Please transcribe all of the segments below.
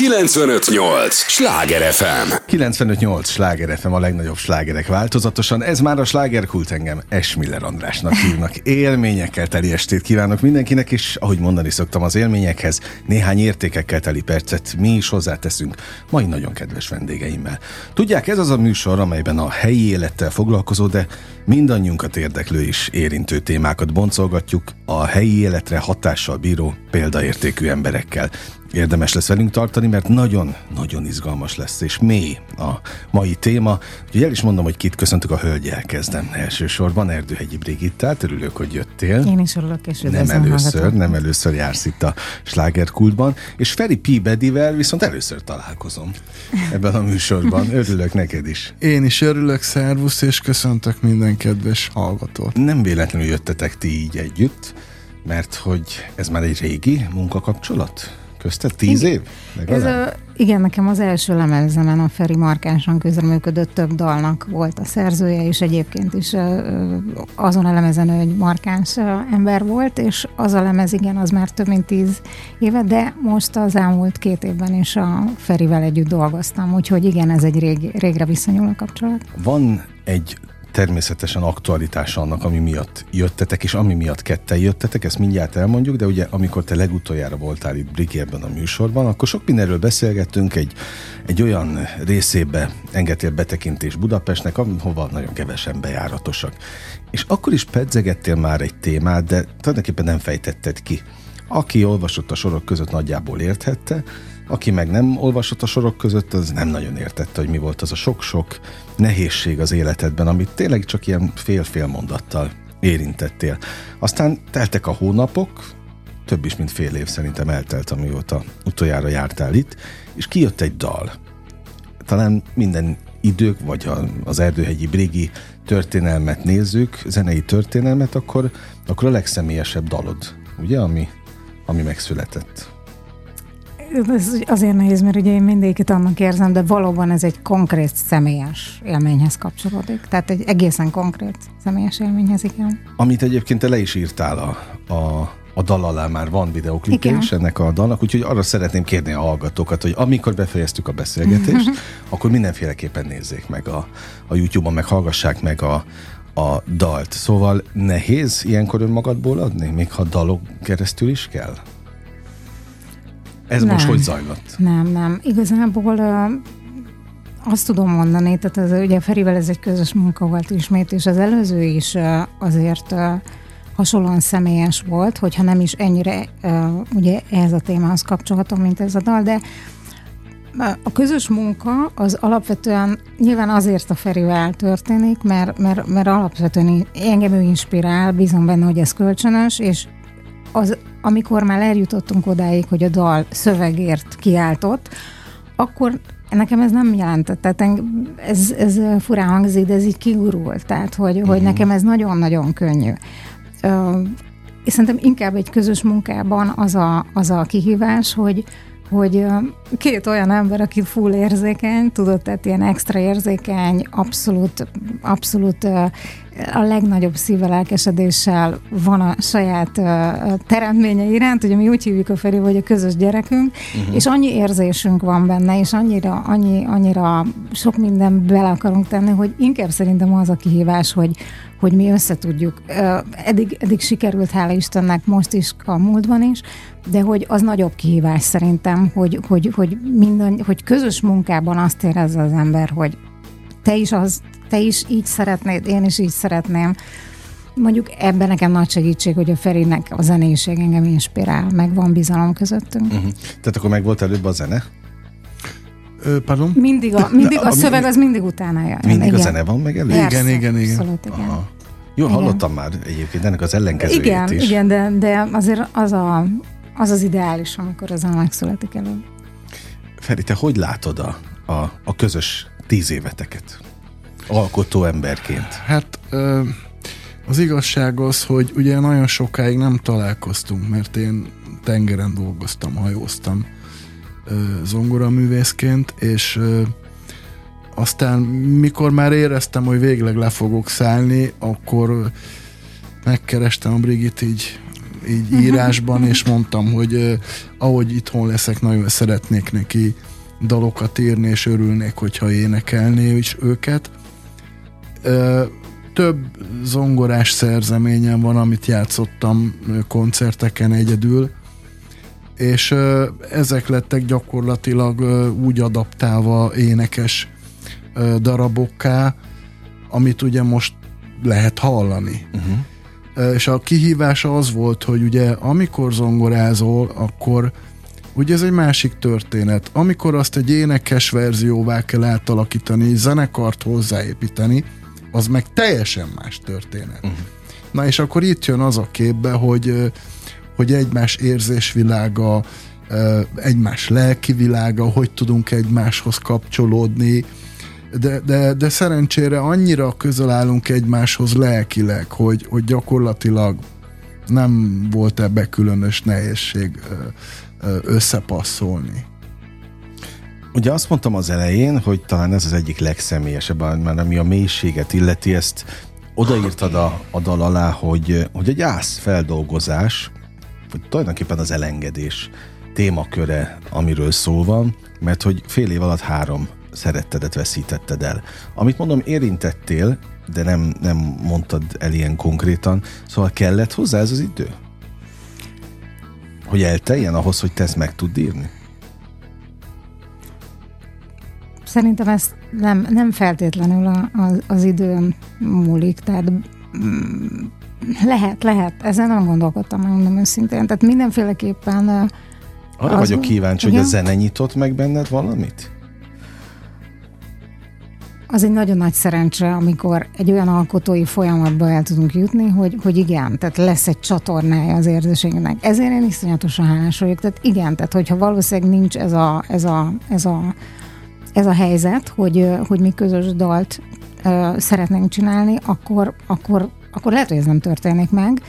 958! Sláger FM! 958! Sláger FM a legnagyobb slágerek változatosan. Ez már a slágerkult engem Esmiller Andrásnak hívnak. Élményekkel teli estét kívánok mindenkinek, és ahogy mondani szoktam az élményekhez, néhány értékekkel teli percet mi is hozzáteszünk mai nagyon kedves vendégeimmel. Tudják, ez az a műsor, amelyben a helyi élettel foglalkozó, de mindannyiunkat érdeklő és érintő témákat boncolgatjuk a helyi életre hatással bíró példaértékű emberekkel érdemes lesz velünk tartani, mert nagyon-nagyon izgalmas lesz, és mély a mai téma. Úgyhogy el is mondom, hogy kit köszöntök a hölgyel kezdem elsősorban. Erdőhegyi Brigittát, örülök, hogy jöttél. Én is örülök, és Nem először, hallgatom. nem először jársz itt a slágerkultban, és Feri P. Bedivel viszont először találkozom ebben a műsorban. Örülök neked is. Én is örülök, szervusz, és köszöntök minden kedves hallgatót. Nem véletlenül jöttetek ti így együtt, mert hogy ez már egy régi munkakapcsolat? Közted tíz év? Ez a, igen, nekem az első lemezemen a Feri markánsan közreműködött több dalnak volt a szerzője, és egyébként is azon a lemezen ő egy markáns ember volt, és az a lemez, igen, az már több mint tíz éve, de most az elmúlt két évben is a Ferivel együtt dolgoztam, úgyhogy igen, ez egy rég, régre visszanyúló kapcsolat. Van egy természetesen aktualitása annak, ami miatt jöttetek, és ami miatt ketten jöttetek, ezt mindjárt elmondjuk, de ugye amikor te legutoljára voltál itt Brigérben a műsorban, akkor sok mindenről beszélgettünk, egy, egy olyan részébe engedtél betekintés Budapestnek, ahova nagyon kevesen bejáratosak. És akkor is pedzegettél már egy témát, de tulajdonképpen nem fejtetted ki. Aki olvasott a sorok között nagyjából érthette, aki meg nem olvasott a sorok között, az nem nagyon értette, hogy mi volt az a sok-sok nehézség az életedben, amit tényleg csak ilyen fél-fél mondattal érintettél. Aztán teltek a hónapok, több is, mint fél év szerintem eltelt, amióta utoljára jártál itt, és kijött egy dal. Talán minden idők, vagy az Erdőhegyi Brigi történelmet nézzük, zenei történelmet, akkor, akkor a legszemélyesebb dalod, ugye, ami, ami megszületett ez azért nehéz, mert ugye én mindéket annak érzem, de valóban ez egy konkrét személyes élményhez kapcsolódik. Tehát egy egészen konkrét személyes élményhez, igen. Amit egyébként te le is írtál a, a a dal alá már van videoklip is ennek a dalnak, úgyhogy arra szeretném kérni a hallgatókat, hogy amikor befejeztük a beszélgetést, akkor mindenféleképpen nézzék meg a, a YouTube-on, meg hallgassák meg a, a dalt. Szóval nehéz ilyenkor önmagadból adni, még ha dalok keresztül is kell? Ez nem, most hogy zajlott? Nem, nem. Igazából azt tudom mondani, tehát az, ugye Ferivel ez egy közös munka volt ismét, és az előző is azért hasonlóan személyes volt, hogyha nem is ennyire ugye ehhez a témához kapcsolható, mint ez a dal, de a közös munka az alapvetően nyilván azért a Ferivel történik, mert, mert, mert alapvetően engem ő inspirál, bízom benne, hogy ez kölcsönös, és az, amikor már eljutottunk odáig, hogy a dal szövegért kiáltott, akkor nekem ez nem jelentett, tehát ez, ez furán hangzik, de ez így kigurult, tehát hogy, uh-huh. hogy nekem ez nagyon-nagyon könnyű. Uh, és szerintem inkább egy közös munkában az a, az a kihívás, hogy, hogy két olyan ember, aki full érzékeny, tudod, tehát ilyen extra érzékeny, abszolút, abszolút a legnagyobb szívelelkesedéssel van a saját uh, teremtménye iránt, ugye mi úgy hívjuk a Feri, hogy a közös gyerekünk, uh-huh. és annyi érzésünk van benne, és annyira, annyi, annyira sok minden bele akarunk tenni, hogy inkább szerintem az a kihívás, hogy, hogy mi összetudjuk. Uh, eddig, eddig sikerült, hála Istennek, most is, a múltban is, de hogy az nagyobb kihívás szerintem, hogy, hogy, hogy, minden, hogy közös munkában azt érezze az ember, hogy te is az te is így szeretnéd, én is így szeretném. Mondjuk ebben nekem nagy segítség, hogy a Ferinek a zenéség engem inspirál, meg van bizalom közöttünk. Uh-huh. Tehát akkor meg volt előbb a zene? Ö, pardon? Mindig a, mindig a, a szöveg az mindig utána jön. Mindig igen. a zene van meg előbb? Igen, igen, igen. Abszolút, igen. Aha. Jó, igen. hallottam már egyébként ennek az ellenkezőjét igen, is. Igen, de, de azért az, a, az az ideális, amikor a megszületik előbb. Feri, te hogy látod a, a, a közös tíz éveteket? alkotó emberként? Hát az igazság az, hogy ugye nagyon sokáig nem találkoztunk, mert én tengeren dolgoztam, hajóztam zongoraművészként, és aztán mikor már éreztem, hogy végleg le fogok szállni, akkor megkerestem a Brigit így így írásban, és mondtam, hogy ahogy itthon leszek, nagyon szeretnék neki dalokat írni, és örülnék, hogyha énekelné is őket. Több zongorás szerzeményem van, amit játszottam koncerteken egyedül, és ezek lettek gyakorlatilag úgy adaptálva énekes darabokká, amit ugye most lehet hallani. Uh-huh. És a kihívása az volt, hogy ugye amikor zongorázol, akkor ugye ez egy másik történet. Amikor azt egy énekes verzióvá kell átalakítani, zenekart hozzáépíteni, az meg teljesen más történet. Uh-huh. Na és akkor itt jön az a képbe, hogy, hogy egymás érzésvilága, egymás lelki világa, hogy tudunk egymáshoz kapcsolódni, de, de, de szerencsére annyira közel állunk egymáshoz lelkileg, hogy, hogy gyakorlatilag nem volt ebbe különös nehézség összepasszolni. Ugye azt mondtam az elején, hogy talán ez az egyik legszemélyesebb, mert ami a mélységet illeti, ezt odaírtad a, a dal alá, hogy, hogy egy ász feldolgozás, vagy tulajdonképpen az elengedés témaköre, amiről szó van, mert hogy fél év alatt három szerettedet veszítetted el. Amit mondom, érintettél, de nem, nem mondtad el ilyen konkrétan, szóval kellett hozzá ez az idő? Hogy elteljen ahhoz, hogy te ezt meg tud írni? Szerintem ez nem, nem feltétlenül a, az, az időn múlik, tehát mm, lehet, lehet, ezen nem gondolkodtam, megmondom őszintén. Tehát mindenféleképpen... Arra az, vagyok kíváncsi, igen? hogy a zene nyitott meg benned valamit? Az egy nagyon nagy szerencse, amikor egy olyan alkotói folyamatba el tudunk jutni, hogy, hogy igen, tehát lesz egy csatornája az érzéseinknek. Ezért én iszonyatosan hálás vagyok. Tehát igen, tehát hogyha valószínűleg nincs ez a, ez a, ez a, ez a helyzet, hogy, hogy mi közös dalt uh, szeretnénk csinálni, akkor, akkor, akkor lehet, hogy ez nem történik meg.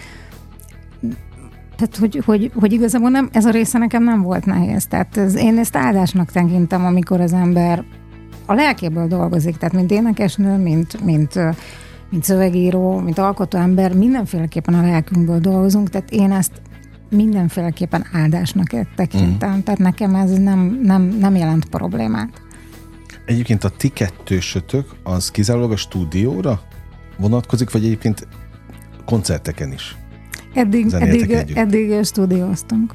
Tehát, hogy, hogy, hogy igazából nem, ez a része nekem nem volt nehéz. Tehát ez, én ezt áldásnak tekintem, amikor az ember a lelkéből dolgozik, tehát mint énekesnő, mint, mint, mint szövegíró, mint alkotó ember, mindenféleképpen a lelkünkből dolgozunk, tehát én ezt mindenféleképpen áldásnak tekintem, mm. tehát nekem ez nem, nem, nem jelent problémát. Egyébként a ti kettősötök az kizárólag a stúdióra vonatkozik, vagy egyébként koncerteken is? Eddig, eddig, eddig stúdióztunk.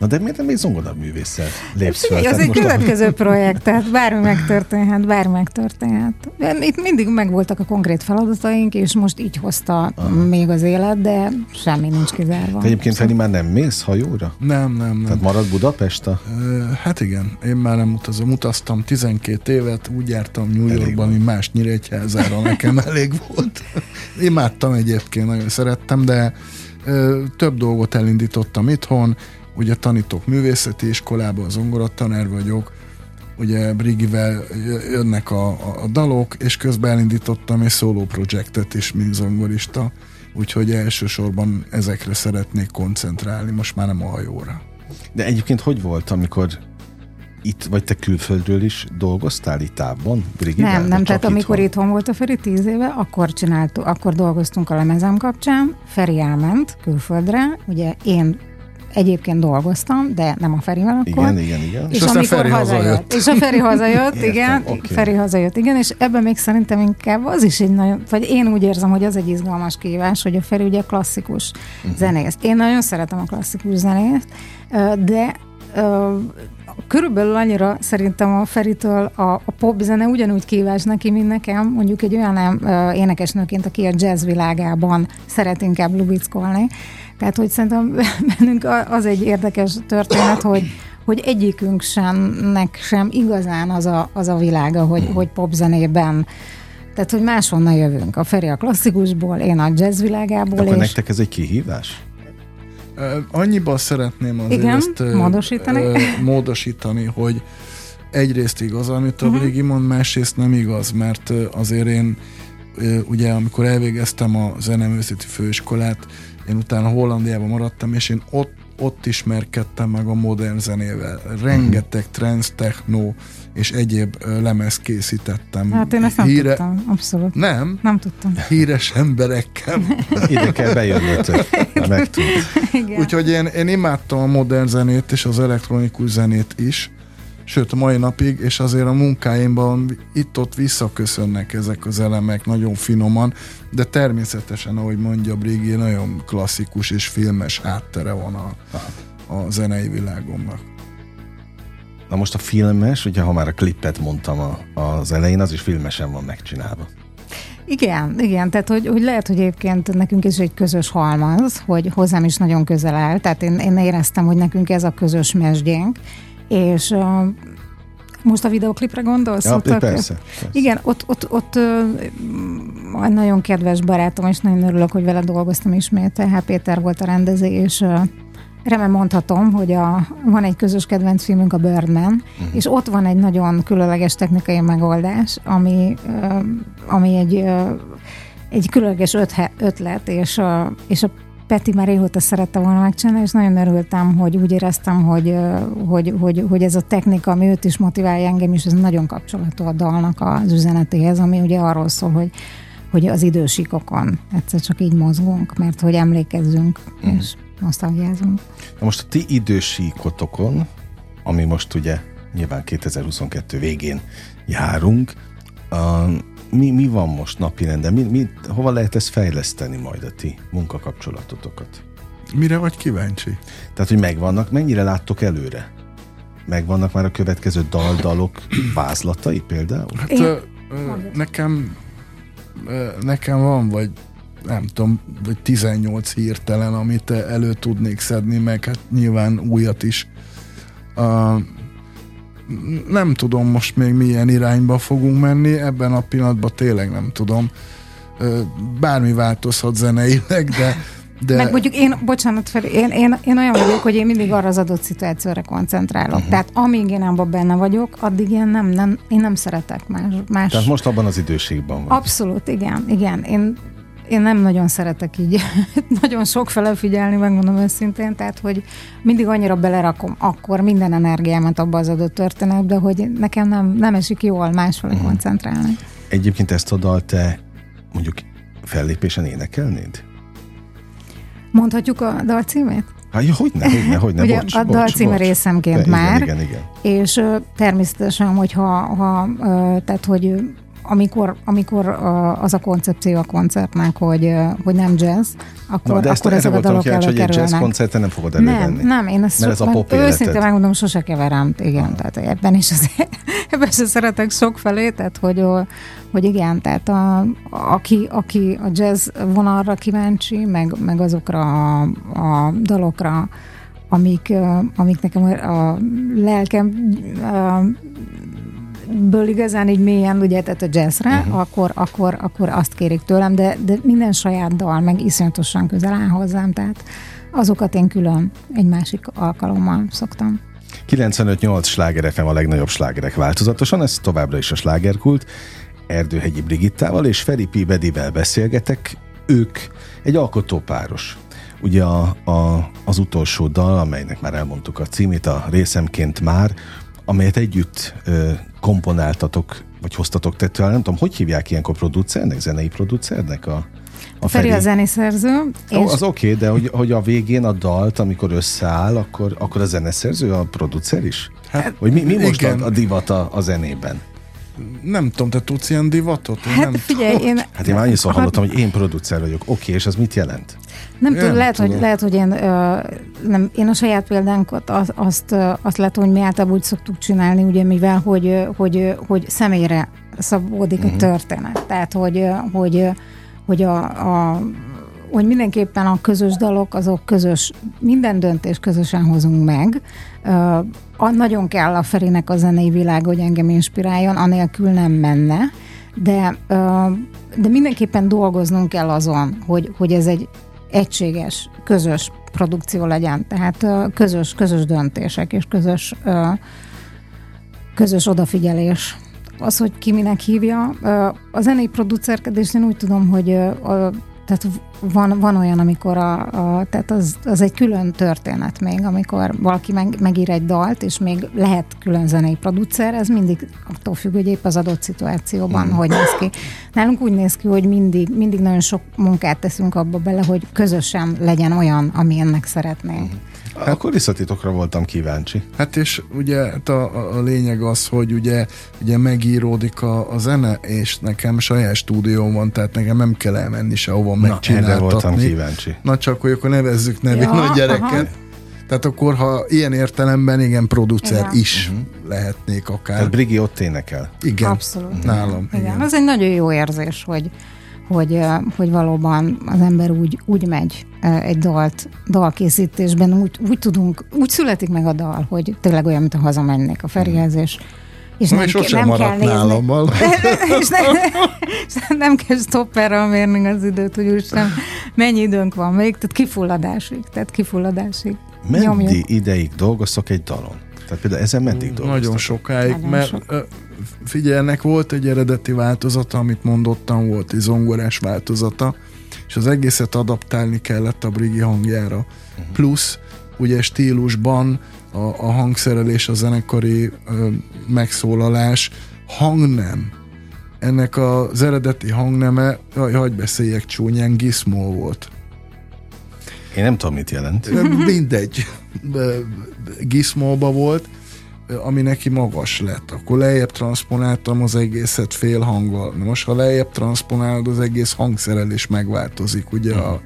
Na de miért nem még művésszel lépsz fel? Az egy következő a... projekt, tehát bármi megtörténhet, bármi megtörténhet. Itt mindig megvoltak a konkrét feladataink, és most így hozta Aha. még az élet, de semmi nincs kizárva. Te egyébként Feni már nem mész hajóra? Nem, nem, nem. Tehát marad Budapest a... Hát igen, én már nem utazom. Utaztam 12 évet, úgy jártam New Yorkban, mint más Nyíregyházára, nekem elég volt. Imádtam egyébként, nagyon szerettem, de több dolgot elindítottam itthon, ugye tanítok művészeti iskolába, az zongoratanár vagyok, ugye Brigivel jönnek a, a, a dalok, és közben elindítottam egy szóló projektet is, mint zongorista, úgyhogy elsősorban ezekre szeretnék koncentrálni, most már nem a hajóra. De egyébként hogy volt, amikor itt, vagy te külföldről is dolgoztál itt távban? Brigivel, nem, nem, tehát amikor itthon? itthon volt a Feri tíz éve, akkor csináltuk, akkor dolgoztunk a lemezem kapcsán, Feri elment külföldre, ugye én egyébként dolgoztam, de nem a Ferivel akkor. Igen, igen, igen. És, és amikor Feri hazajött, hazajött. És a Feri hazajött, Értem, igen. Okay. Feri hazajött, igen, és ebben még szerintem inkább az is egy nagyon, vagy én úgy érzem, hogy az egy izgalmas kívás, hogy a Feri ugye klasszikus uh-huh. zenész. Én nagyon szeretem a klasszikus zenét, de körülbelül annyira szerintem a Feritől a, a pop zene ugyanúgy kívás neki, mint nekem, mondjuk egy olyan énekesnőként, aki a jazz világában szeret inkább lubickolni. Tehát, hogy szerintem bennünk az egy érdekes történet, hogy, hogy egyikünk semnek sem igazán az a, az a világa, hogy, hogy popzenében tehát, hogy máshonnan jövünk. A Feri a klasszikusból, én a jazz világából. Akkor és... nektek ez egy kihívás? Annyiban szeretném azért Igen, ezt módosítani. módosítani, hogy egyrészt igaz, amit a uh-huh. Brigi mond, másrészt nem igaz, mert azért én ugye amikor elvégeztem a zeneművészeti főiskolát, én utána Hollandiában maradtam, és én ott ott ismerkedtem meg a modern zenével. Rengeteg trance, techno és egyéb lemez készítettem. Hát én ezt nem Híre... tudtam, abszolút. Nem? Nem tudtam. Híres emberekkel. Ide kell bejönnötök, megtud. Úgyhogy én, én imádtam a modern zenét és az elektronikus zenét is, sőt a mai napig, és azért a munkáimban itt-ott visszaköszönnek ezek az elemek nagyon finoman, de természetesen, ahogy mondja Brigi, nagyon klasszikus és filmes háttere van a, a zenei világomnak. Na most a filmes, ugye ha már a klippet mondtam a, az elején, az is filmesen van megcsinálva. Igen, igen, tehát hogy, hogy lehet, hogy egyébként nekünk is egy közös halmaz, hogy hozzám is nagyon közel áll, tehát én, én éreztem, hogy nekünk ez a közös mesdjénk, és most a videoklipre gondolsz? Ja, ott, persze, persze. Igen, ott, ott, ott uh, nagyon kedves barátom, és nagyon örülök, hogy vele dolgoztam ismét. H. Péter volt a rendező, és uh, remélem mondhatom, hogy a, van egy közös kedvenc filmünk, a Birdman, uh-huh. és ott van egy nagyon különleges technikai megoldás, ami, uh, ami egy, uh, egy különleges ötlet, és a, és a Peti már régóta szerette volna megcsinálni, és nagyon örültem, hogy úgy éreztem, hogy, hogy, hogy, hogy ez a technika, ami őt is motiválja engem, és ez nagyon kapcsolatú a dalnak az üzenetéhez, ami ugye arról szól, hogy hogy az idősikokon egyszer csak így mozgunk, mert hogy emlékezzünk, mm. és nosztalgiázunk. Na most a ti idősíkotokon, ami most ugye nyilván 2022 végén járunk, mi, mi van most napirenden? Mi, mi, hova lehet ezt fejleszteni majd a ti munkakapcsolatotokat? Mire vagy kíváncsi? Tehát, hogy megvannak, mennyire láttok előre? Megvannak már a következő daldalok vázlatai például? Hát Én... nekem nekem van, vagy nem tudom, vagy 18 hirtelen, amit elő tudnék szedni, meg hát nyilván újat is. Uh, nem tudom most még milyen irányba fogunk menni, ebben a pillanatban tényleg nem tudom. Bármi változhat zeneileg, de de... Meg mondjuk én, bocsánat Feri, én, én, én olyan vagyok, hogy én mindig arra az adott szituációra koncentrálok. Uh-huh. Tehát amíg én abban benne vagyok, addig én nem, nem, én nem szeretek más, más... Tehát most abban az időségben van. Abszolút, igen, igen. Én, én nem nagyon szeretek így nagyon sok fele figyelni, megmondom őszintén, tehát hogy mindig annyira belerakom akkor minden energiámat abba az adott történetbe, hogy nekem nem, nem esik jól másfele uh-huh. koncentrálni. Egyébként ezt a dalt te mondjuk fellépésen énekelnéd? Mondhatjuk a dal címét? Hát, ja, hogy ne, hogy ne, hogy ne, Ugye bocs, a dal címe részemként De, már, igen, igen, igen. és természetesen, hogyha ha, tehát, hogy amikor, amikor az a koncepció a koncertnek, hogy, hogy nem jazz, akkor, Na, de akkor ezek a dalok hogy egy jazz koncerten nem fogod elővenni. Nem, nem, én ezt Mert ez a pop őszintén megmondom, sose keverem, igen, Aha. tehát ebben is az, ebben se szeretek sok felé, tehát hogy, hogy igen, tehát a, aki, aki a jazz vonalra kíváncsi, meg, meg azokra a, a dalokra, amik, amik nekem a lelkem ből igazán így mélyen, ugye, tehát a jazzre, uh-huh. akkor, akkor, akkor azt kérik tőlem, de, de minden saját dal, meg iszonyatosan közel áll hozzám, tehát azokat én külön egy másik alkalommal szoktam. 95-8 sláger FM a legnagyobb slágerek változatosan, ez továbbra is a slágerkult. Erdőhegyi Brigittával és Feri P. Bedivel beszélgetek. Ők egy alkotópáros. Ugye a, a, az utolsó dal, amelynek már elmondtuk a címét, a részemként már, amelyet együtt ö, komponáltatok, vagy hoztatok tető Nem tudom, hogy hívják ilyenkor producernek, zenei producernek a, a Feri, Feri a zeneszerző. És... Ó, az oké, okay, de hogy, hogy a végén a dalt, amikor összeáll, akkor, akkor a zeneszerző a producer is? Hát, hogy mi, mi most a, a divat a, a zenében? Nem tudom, te tudsz ilyen divatot? Én hát nem figyelj, tudom. én... Hát én már annyiszor hallottam, hogy én producer vagyok. Oké, okay, és az mit jelent? Nem tudom, lehet, tudom. hogy, lehet, hogy én, ö, nem, én a saját példánkat azt, azt, azt látom, hogy mi általában úgy szoktuk csinálni, ugye mivel, hogy, hogy, hogy személyre szabódik uh-huh. a mhm. történet. Tehát, hogy, hogy, hogy a, a hogy mindenképpen a közös dalok, azok közös, minden döntés közösen hozunk meg. Uh, nagyon kell a Ferinek a zenei világ, hogy engem inspiráljon, anélkül nem menne, de, uh, de mindenképpen dolgoznunk kell azon, hogy, hogy ez egy egységes, közös produkció legyen, tehát közös, közös döntések és közös, közös odafigyelés. Az, hogy ki minek hívja, a zenei producerkedést én úgy tudom, hogy uh, tehát van, van olyan, amikor a, a tehát az, az egy külön történet még, amikor valaki meg, megír egy dalt, és még lehet külön zenei producer, ez mindig attól függ, hogy épp az adott szituációban mm. hogy néz ki. Nálunk úgy néz ki, hogy mindig, mindig nagyon sok munkát teszünk abba bele, hogy közösen legyen olyan, ami ennek szeretnénk. Mm. Hát, a kulisszatitokra voltam kíváncsi. Hát és ugye hát a, a lényeg az, hogy ugye, ugye megíródik a, a zene, és nekem saját stúdióm van, tehát nekem nem kell elmenni sehova megcsináltatni. Na, voltam kíváncsi. Na csak, hogy akkor nevezzük nevén ja, a gyereket. Aha. Tehát akkor, ha ilyen értelemben, igen, producer igen. is uh-huh. lehetnék akár. Tehát Brigi ott énekel. Igen. Abszolút. Nálam. Igen. igen. Az egy nagyon jó érzés, hogy, hogy, hogy valóban az ember úgy, úgy megy egy dalt, dalkészítésben, úgy, úgy tudunk, úgy születik meg a dal, hogy tényleg olyan, mint a hazamennék a Ferihez, és és nem, és nem kell nézni. és, nem, és nem kell stopperral mérni az időt, hogy úristen, mennyi időnk van még, tehát kifulladásig, tehát kifulladásig. Meddig Nyomjuk. ideig dolgoztok egy dalon? Tehát például ezen meddig dolgoztok? Nagyon sokáig, Nagyon mert sok. figyelj, ennek volt egy eredeti változata, amit mondottam, volt egy zongorás változata, és az egészet adaptálni kellett a Brigi hangjára. Uh-huh. Plusz ugye stílusban a, a hangszerelés, a zenekari ö, megszólalás hangnem. Ennek az eredeti hangneme, jaj, hagyj beszéljek csúnyán, Gizmo volt. Én nem tudom, mit jelent. Mindegy. Gizmóba volt, ami neki magas lett. Akkor lejjebb transponáltam az egészet fél hanggal. Most, ha lejjebb transponálod, az egész hangszerelés megváltozik, ugye a,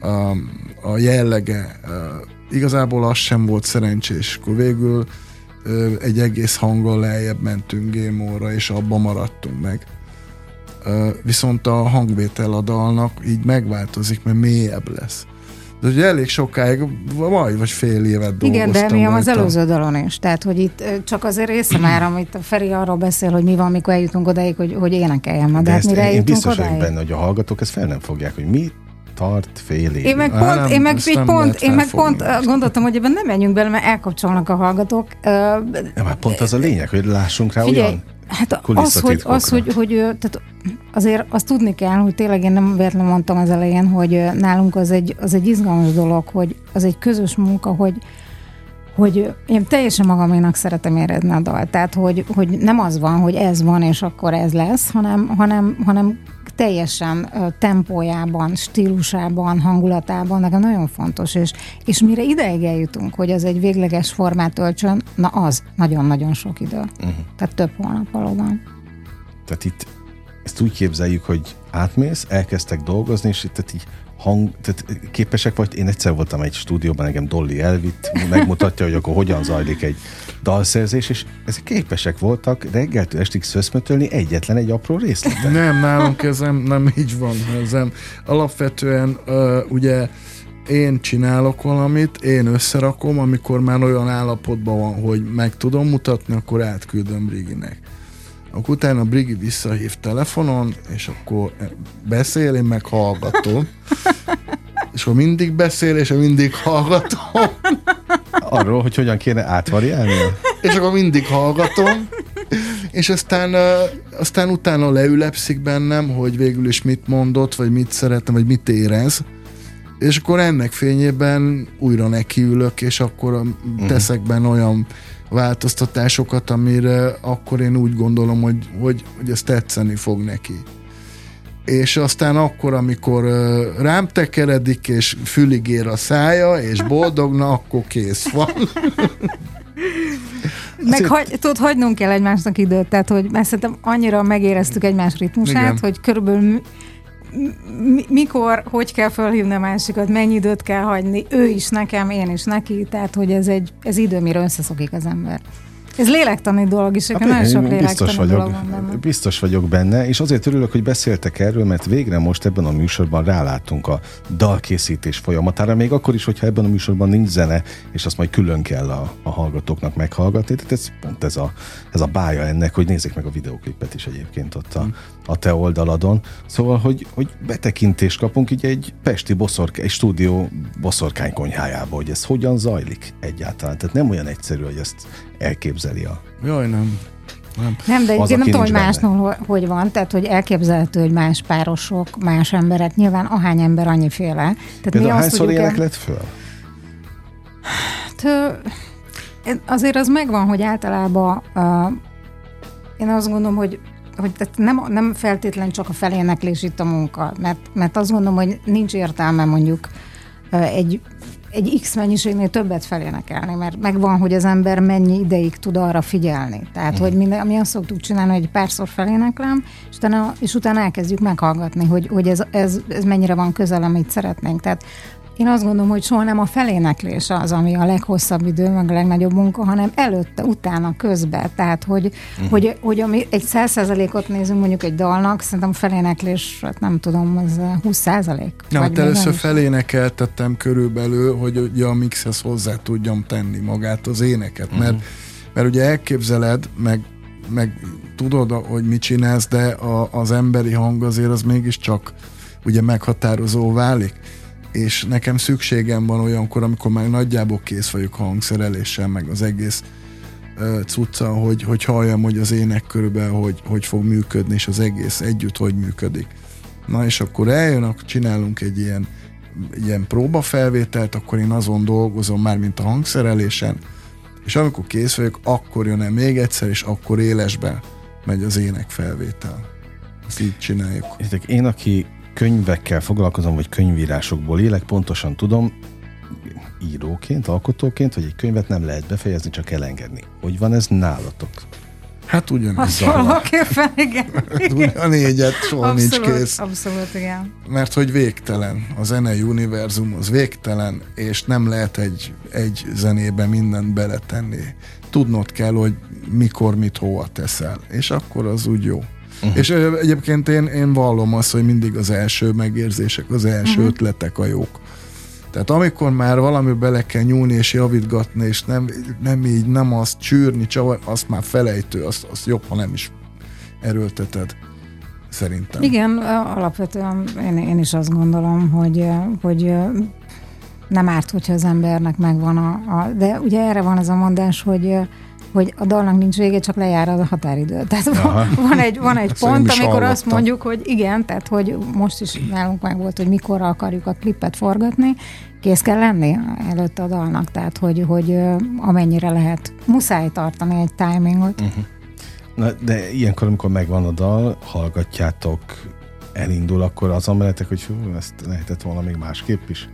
a, a jellege. Igazából az sem volt szerencsés. Akkor végül egy egész hanggal lejjebb mentünk Gémóra, és abba maradtunk meg. Viszont a hangvétel a dalnak így megváltozik, mert mélyebb lesz. De ugye elég sokáig, majd vagy fél évet dolgoztam. Igen, de mi az előző dalon is. Tehát, hogy itt csak azért része már, amit a Feri arról beszél, hogy mi van, mikor eljutunk odáig, hogy, hogy énekeljem. De, de hát mire én biztos vagyok benne, hogy a hallgatók ezt fel nem fogják, hogy mi tart fél év. Én meg pont, nem, én meg, egy pont, én meg pont gondoltam, hogy ebben nem menjünk bele, mert elkapcsolnak a hallgatók. Ja, már pont az a lényeg, hogy lássunk rá Figyelj, olyan Hát az, hogy, az, hogy, hogy tehát azért azt tudni kell, hogy tényleg én nem véletlenül mondtam az elején, hogy nálunk az egy, az egy izgalmas dolog, hogy az egy közös munka, hogy, hogy én teljesen magaménak szeretem érezni a dalt. Tehát, hogy, hogy nem az van, hogy ez van, és akkor ez lesz, hanem, hanem, hanem teljesen tempójában, stílusában, hangulatában, nekem nagyon fontos, és, és mire ideig eljutunk, hogy az egy végleges formát öltsön, na az nagyon-nagyon sok idő. Uh-huh. Tehát több hónap valóban. Tehát itt ezt úgy képzeljük, hogy átmész, elkezdtek dolgozni, és itt így hang, tehát képesek vagy, én egyszer voltam egy stúdióban, engem Dolly elvitt, megmutatja, hogy akkor hogyan zajlik egy dalszerzés, és ezek képesek voltak reggeltől estig szöszmötölni egyetlen egy apró részletet. Nem, nálunk ez nem, így van. Ez nem. Alapvetően uh, ugye én csinálok valamit, én összerakom, amikor már olyan állapotban van, hogy meg tudom mutatni, akkor átküldöm Briginek. Akkor utána Brigi visszahív telefonon, és akkor beszél, én meg hallgatom. és akkor mindig beszél, és mindig hallgatom. Arról, hogy hogyan kéne átvariálni? és akkor mindig hallgatom. És aztán, aztán utána leülepszik bennem, hogy végül is mit mondott, vagy mit szeretne, vagy mit érez. És akkor ennek fényében újra nekiülök, és akkor uh-huh. teszek benne olyan változtatásokat, amire akkor én úgy gondolom, hogy, hogy, hogy ez tetszeni fog neki. És aztán akkor, amikor rám tekeredik, és fülig ér a szája, és boldogna, akkor kész van. Meg hagy, tudod, hagynunk kell egymásnak időt, tehát hogy mert szerintem annyira megéreztük egymás ritmusát, Igen. hogy körülbelül mikor, hogy kell felhívni a másikat, mennyi időt kell hagyni, ő is nekem, én is neki, tehát hogy ez egy ez idő, mire összeszokik az ember. Ez lélektani dolog is, hát, nagyon sok lélektani biztos vagyok, dolog van benne. Biztos vagyok benne, és azért örülök, hogy beszéltek erről, mert végre most ebben a műsorban rálátunk a dalkészítés folyamatára, még akkor is, hogyha ebben a műsorban nincs zene, és azt majd külön kell a, a hallgatóknak meghallgatni. Tehát ez pont ez a, ez a bája ennek, hogy nézzék meg a videóklipet is egyébként ott a, a te oldaladon. Szóval, hogy, hogy betekintést kapunk így egy pesti boszork, egy stúdió boszorkány konyhájába, hogy ez hogyan zajlik egyáltalán. Tehát nem olyan egyszerű, hogy ezt elképzeli a... Jaj, nem. Nem, Nem, de Az, én nem tudom, hogy másnál hogy van, tehát hogy elképzelhető, hogy más párosok, más emberek, nyilván ahány ember annyiféle. Tehát Például azt hányszor ének lett föl? Hát, azért az megvan, hogy általában uh, én azt gondolom, hogy hogy tehát nem, nem feltétlen csak a feléneklés itt a munka, mert, mert azt gondolom, hogy nincs értelme mondjuk egy, egy X mennyiségnél többet felénekelni, mert megvan, hogy az ember mennyi ideig tud arra figyelni. Tehát, Mhm. hogy minden, mi azt szoktuk csinálni, hogy párszor feléneklem, és utána, és utána elkezdjük meghallgatni, hogy, hogy ez, ez, ez mennyire van közel, amit szeretnénk. Tehát én azt gondolom, hogy soha nem a feléneklés az, ami a leghosszabb idő, meg a legnagyobb munka, hanem előtte, utána, közben. Tehát, hogy, uh-huh. hogy, hogy ami egy száz százalékot nézünk mondjuk egy dalnak, szerintem a feléneklés, hát nem tudom, az eh, 20 százalék. Ja, hát először is. felénekeltettem körülbelül, hogy ugye a mixhez hozzá tudjam tenni magát az éneket, uh-huh. mert, mert ugye elképzeled, meg, meg tudod, hogy mit csinálsz, de a, az emberi hang azért az mégiscsak ugye meghatározó válik és nekem szükségem van olyankor, amikor már nagyjából kész vagyok hangszereléssel, meg az egész uh, cucca, hogy, hogy halljam, hogy az ének körülbelül hogy, hogy fog működni, és az egész együtt hogy működik. Na és akkor eljön, akkor csinálunk egy ilyen, ilyen próbafelvételt, akkor én azon dolgozom már, mint a hangszerelésen, és amikor kész vagyok, akkor jön el még egyszer, és akkor élesben megy az énekfelvétel. Ezt így csináljuk. Én, aki könyvekkel foglalkozom, vagy könyvírásokból élek, pontosan tudom, íróként, alkotóként, hogy egy könyvet nem lehet befejezni, csak elengedni. Hogy van ez nálatok? Hát ugyanez. Hasonlóképpen, igen. A négyet soha nincs Abszolút, kész. abszolút, igen. Mert hogy végtelen. A zenei univerzum az végtelen, és nem lehet egy, egy zenébe mindent beletenni. Tudnod kell, hogy mikor, mit, hova teszel. És akkor az úgy jó. Uh-huh. És egyébként én, én vallom azt, hogy mindig az első megérzések, az első uh-huh. ötletek a jók. Tehát amikor már valami bele kell nyúlni és javítgatni, és nem, nem így, nem azt csűrni, csavar, azt már felejtő, azt, azt jobb, ha nem is erőlteted. Szerintem. Igen, alapvetően én, én is azt gondolom, hogy, hogy nem árt, hogyha az embernek megvan a, a... De ugye erre van ez a mondás, hogy hogy a dalnak nincs vége, csak lejár a határidő. Tehát van, van egy, van egy pont, amikor hallottam. azt mondjuk, hogy igen, tehát hogy most is nálunk meg volt, hogy mikor akarjuk a klipet forgatni, kész kell lenni előtte a dalnak, tehát hogy, hogy amennyire lehet. Muszáj tartani egy timingot. Uh-huh. Na, de ilyenkor, amikor megvan a dal, hallgatjátok, elindul, akkor az ameletek, hogy hú, ezt lehetett volna még másképp is?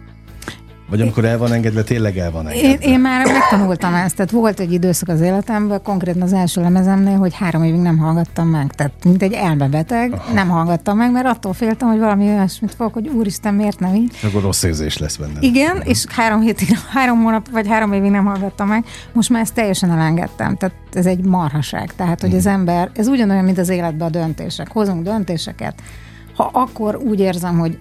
Vagy amikor el van engedve, tényleg el van engedve? Én, én már megtanultam ezt, tehát volt egy időszak az életemben, konkrétan az első lemezemnél, hogy három évig nem hallgattam meg, tehát mint egy elmebeteg, Aha. nem hallgattam meg, mert attól féltem, hogy valami olyasmit fogok, hogy úristen, miért nem így. Akkor rossz érzés lesz benne. Igen, uh-huh. és három hétig, három hónap vagy három évig nem hallgattam meg, most már ezt teljesen elengedtem, tehát ez egy marhaság, tehát hogy uh-huh. az ember, ez ugyanolyan, mint az életben a döntések, hozunk döntéseket, ha akkor úgy érzem, hogy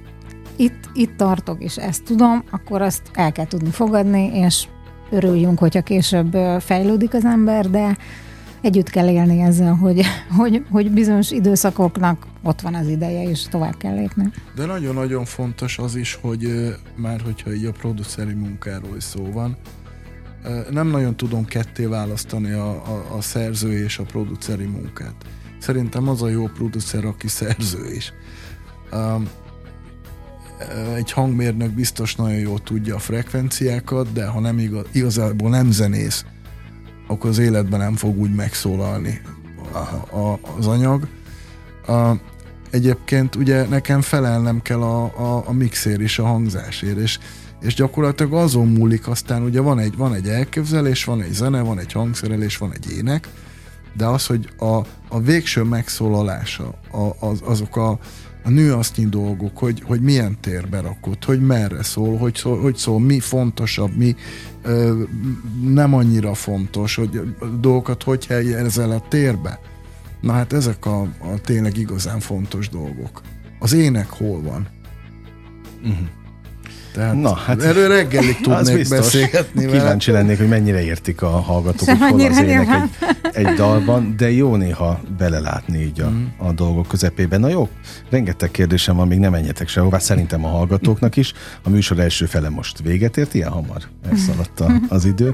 itt, itt tartok, és ezt tudom, akkor azt el kell tudni fogadni, és örüljünk, hogyha később fejlődik az ember, de együtt kell élni ezzel, hogy, hogy, hogy bizonyos időszakoknak ott van az ideje, és tovább kell lépni. De nagyon-nagyon fontos az is, hogy már hogyha így a produceri munkáról is szó van, nem nagyon tudom ketté választani a, a, a szerző és a produceri munkát. Szerintem az a jó producer, aki szerző is. Um, egy hangmérnök biztos nagyon jól tudja a frekvenciákat, de ha nem igaz, igazából nem zenész, akkor az életben nem fog úgy megszólalni a, a, az anyag. A, egyébként ugye nekem felelnem kell a, a, a mixér és a hangzásért, és, és gyakorlatilag azon múlik, aztán ugye van egy, van egy elképzelés, van egy zene, van egy hangszerelés, van egy ének, de az, hogy a, a végső megszólalása, a, az, azok a, a nüansznyi dolgok, hogy, hogy milyen térbe rakott, hogy merre szól, hogy szól, hogy szól mi fontosabb, mi ö, nem annyira fontos, hogy dolgokat hogy helyezel a térbe. Na hát ezek a, a tényleg igazán fontos dolgok. Az ének hol van? Uh-huh. Tehát Na, hát erről reggelig tudnék beszélgetni vele. Kíváncsi lennék, hogy mennyire értik a hallgatók, hogy hol az ének egy, egy dalban, de jó néha belelátni így a, mm. a dolgok közepében. Na jó, rengeteg kérdésem van, még nem menjetek sehová, szerintem a hallgatóknak is. A műsor első fele most véget ért, ilyen hamar elszaladt az idő,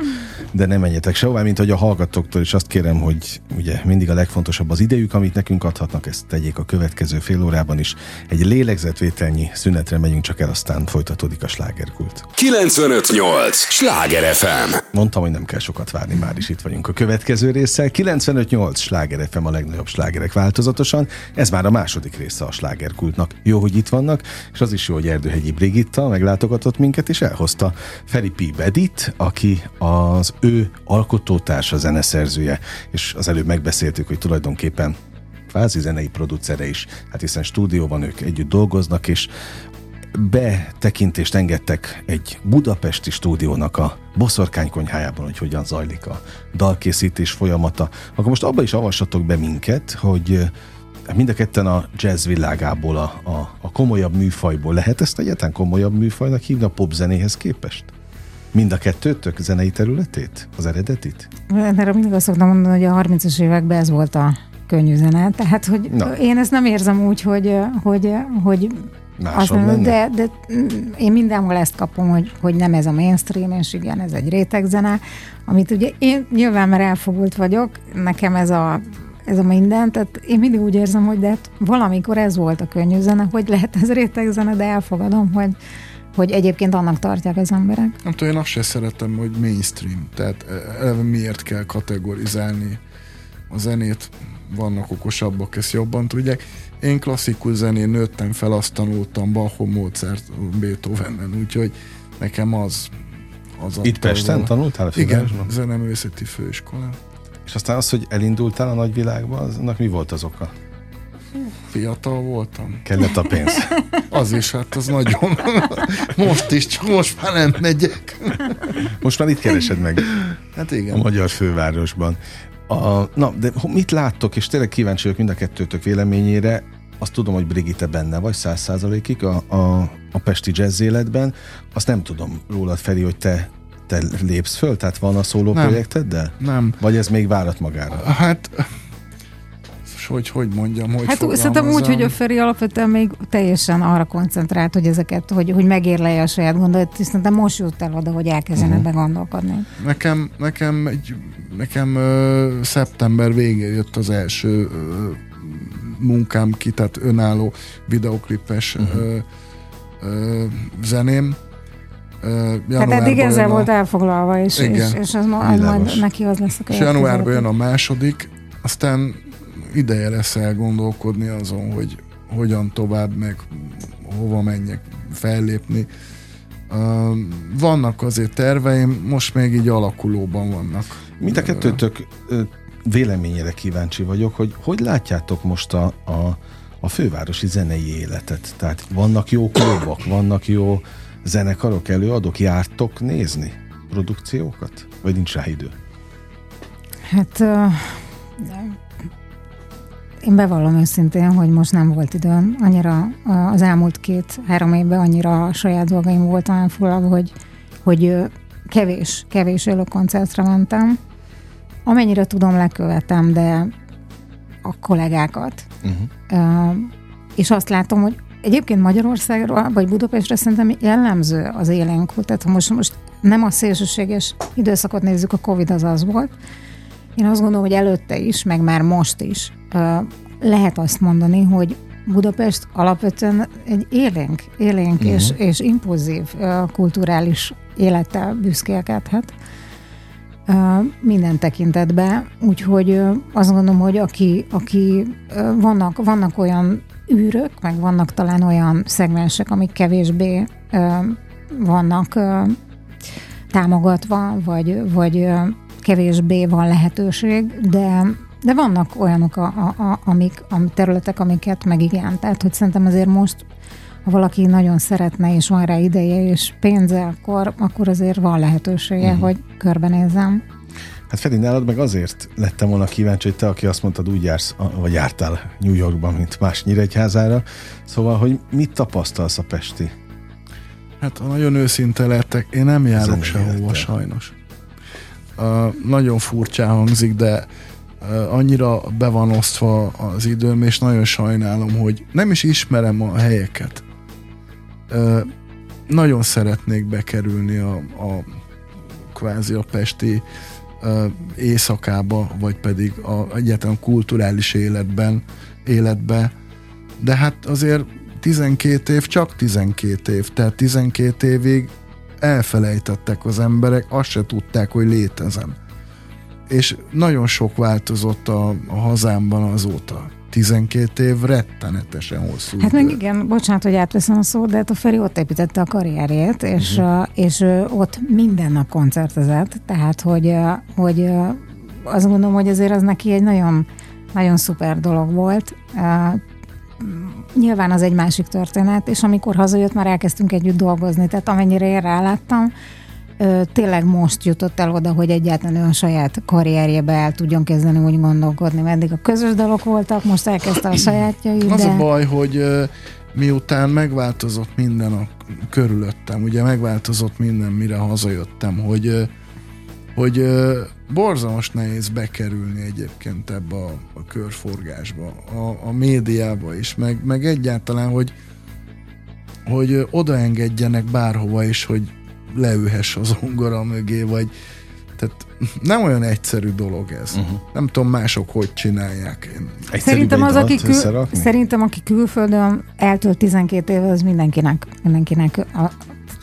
de nem menjetek sehová, mint hogy a hallgatóktól is azt kérem, hogy ugye mindig a legfontosabb az idejük, amit nekünk adhatnak, ezt tegyék a következő fél órában is. Egy lélegzetvételnyi szünetre megyünk csak el, aztán folytatódik a slágerkult. 958! Sláger FM! Mondtam, hogy nem kell sokat várni, már is itt vagyunk a következő résszel. 958! Sláger FM a legnagyobb slágerek változatosan. Ez már a második része a slágerkultnak. Jó, hogy itt vannak, és az is jó, hogy Erdőhegyi Brigitta meglátogatott minket, és elhozta Feri P. Bedit, aki az ő alkotótársa, zeneszerzője, és az előbb megbeszéltük, hogy tulajdonképpen kvázi zenei producere is, hát hiszen stúdióban ők együtt dolgoznak, és betekintést engedtek egy budapesti stúdiónak a boszorkány konyhájában, hogy hogyan zajlik a dalkészítés folyamata. Akkor most abba is avassatok be minket, hogy mind a ketten a jazz világából, a, a, a komolyabb műfajból lehet ezt egyetlen komolyabb műfajnak hívni a popzenéhez képest? Mind a kettőtök zenei területét? Az eredetit? Erre mindig azt szoktam mondani, hogy a 30-as években ez volt a könnyű zene. Tehát, hogy Na. én ezt nem érzem úgy, hogy, hogy, hogy azt mondom, de, de én mindenhol ezt kapom, hogy, hogy nem ez a mainstream, és igen, ez egy rétegzene, amit ugye én nyilván, mert elfogult vagyok, nekem ez a ez a minden, tehát én mindig úgy érzem, hogy de hát valamikor ez volt a könnyű zene, hogy lehet ez rétegzene, de elfogadom, hogy, hogy egyébként annak tartják az emberek. Nem tudom, én azt se szeretem, hogy mainstream, tehát eleve miért kell kategorizálni a zenét, vannak okosabbak, ezt jobban tudják. Én klasszikus zenén nőttem fel, azt tanultam Bachon, Mozart, Beethovenen, úgyhogy nekem az az Itt Pesten tanultál a Igen, zeneművészeti főiskolán. És aztán az, hogy elindultál a nagyvilágba, aznak mi volt az oka? Fiatal voltam. Kellett a pénz. Az is, hát az nagyon. Most is, csak most már nem megyek. Most már itt keresed meg. Hát igen. A magyar fővárosban. A, na, de mit láttok, és tényleg kíváncsi vagyok mind a kettőtök véleményére, azt tudom, hogy Brigitte benne vagy száz százalékig a, a, a Pesti jazz életben. Azt nem tudom rólad, Feri, hogy te te lépsz föl? Tehát van a szóló nem, projekteddel? Nem. Vagy ez még várat magára? Hát hogy hogy mondjam, hogy Hát szerintem úgy, hogy a Feri alapvetően még teljesen arra koncentrált, hogy ezeket, hogy, hogy megérlelje a saját gondolat, szerintem most jut el oda, hogy elkezdjen uh-huh. ebbe gondolkodni. Nekem, nekem, egy, nekem uh, szeptember végén jött az első uh, munkám ki, tehát önálló videoklipes uh-huh. uh, uh, zeném, Hát eddig ezzel a... volt elfoglalva, és, és, és az majd, majd neki az lesz a következő. És januárban jön a második, aztán ideje lesz elgondolkodni azon, hogy hogyan tovább, meg hova menjek fellépni. Vannak azért terveim, most még így alakulóban vannak. Mind a kettőtök véleményére kíváncsi vagyok, hogy hogy látjátok most a, a, a fővárosi zenei életet? Tehát vannak jó klubok, vannak jó zenekarok, előadók, jártok nézni produkciókat? Vagy nincs rá idő? Hát uh, én bevallom őszintén, hogy most nem volt időm. Annyira az elmúlt két-három évben annyira a saját dolgaim voltam elfoglalva, hogy, hogy kevés, kevés élőkoncertre mentem. Amennyire tudom, lekövetem, de a kollégákat. Uh-huh. Uh, és azt látom, hogy Egyébként Magyarországról, vagy Budapestre szerintem jellemző az élénk Tehát ha most, most nem a szélsőséges időszakot nézzük, a Covid az az volt. Én azt gondolom, hogy előtte is, meg már most is lehet azt mondani, hogy Budapest alapvetően egy élénk, élénk uh-huh. és, és impulzív kulturális élettel büszkélkedhet minden tekintetben, úgyhogy azt gondolom, hogy aki, aki vannak, vannak olyan űrök, meg vannak talán olyan szegmensek, amik kevésbé vannak támogatva, vagy, vagy kevésbé van lehetőség, de de vannak olyanok, a, a, a, amik, a területek, amiket meg igen. Tehát, hogy szerintem azért most, ha valaki nagyon szeretne, és van rá ideje, és pénze, akkor, akkor azért van lehetősége, uh-huh. hogy körbenézzem. Hát Feri, nálad meg azért lettem volna kíváncsi, hogy te, aki azt mondtad, úgy jársz, vagy jártál New Yorkban, mint más Nyíregyházára. Szóval, hogy mit tapasztalsz a Pesti Hát ha nagyon őszinte lettek, én nem járok Zenei sehova élettel. sajnos. Uh, nagyon furcsán hangzik, de uh, annyira be van osztva az időm, és nagyon sajnálom, hogy nem is ismerem a helyeket. Nagyon szeretnék bekerülni a, a kvázi a pesti éjszakába, vagy pedig a egyáltalán kulturális életben, életbe, de hát azért 12 év csak 12 év, tehát 12 évig elfelejtettek az emberek, azt se tudták, hogy létezem. És nagyon sok változott a, a hazámban azóta. 12 év rettenetesen hosszú Hát idő. meg igen, bocsánat, hogy átveszem a szót, de hát a Feri ott építette a karrierjét, és, uh-huh. és ott minden nap koncertezett, tehát hogy, hogy azt gondolom, hogy azért az neki egy nagyon, nagyon szuper dolog volt. Nyilván az egy másik történet, és amikor hazajött, már elkezdtünk együtt dolgozni, tehát amennyire én ráláttam, ö, tényleg most jutott el oda, hogy egyáltalán ő a saját karrierjébe el tudjon kezdeni úgy gondolkodni, mert eddig a közös dalok voltak, most elkezdte a sajátjait, Az de... a baj, hogy ö, miután megváltozott minden a körülöttem, ugye megváltozott minden, mire hazajöttem, hogy ö, hogy ö, borzalmas nehéz bekerülni egyébként ebbe a, a körforgásba, a, a médiába is, meg, meg egyáltalán, hogy hogy odaengedjenek bárhova is, hogy leülhess az ongora mögé, vagy tehát nem olyan egyszerű dolog ez. Uh-huh. Nem tudom mások hogy csinálják. Én Egyszerűbb Szerintem az, aki, kül, összerakni? szerintem aki külföldön eltölt 12 éve, az mindenkinek, mindenkinek a,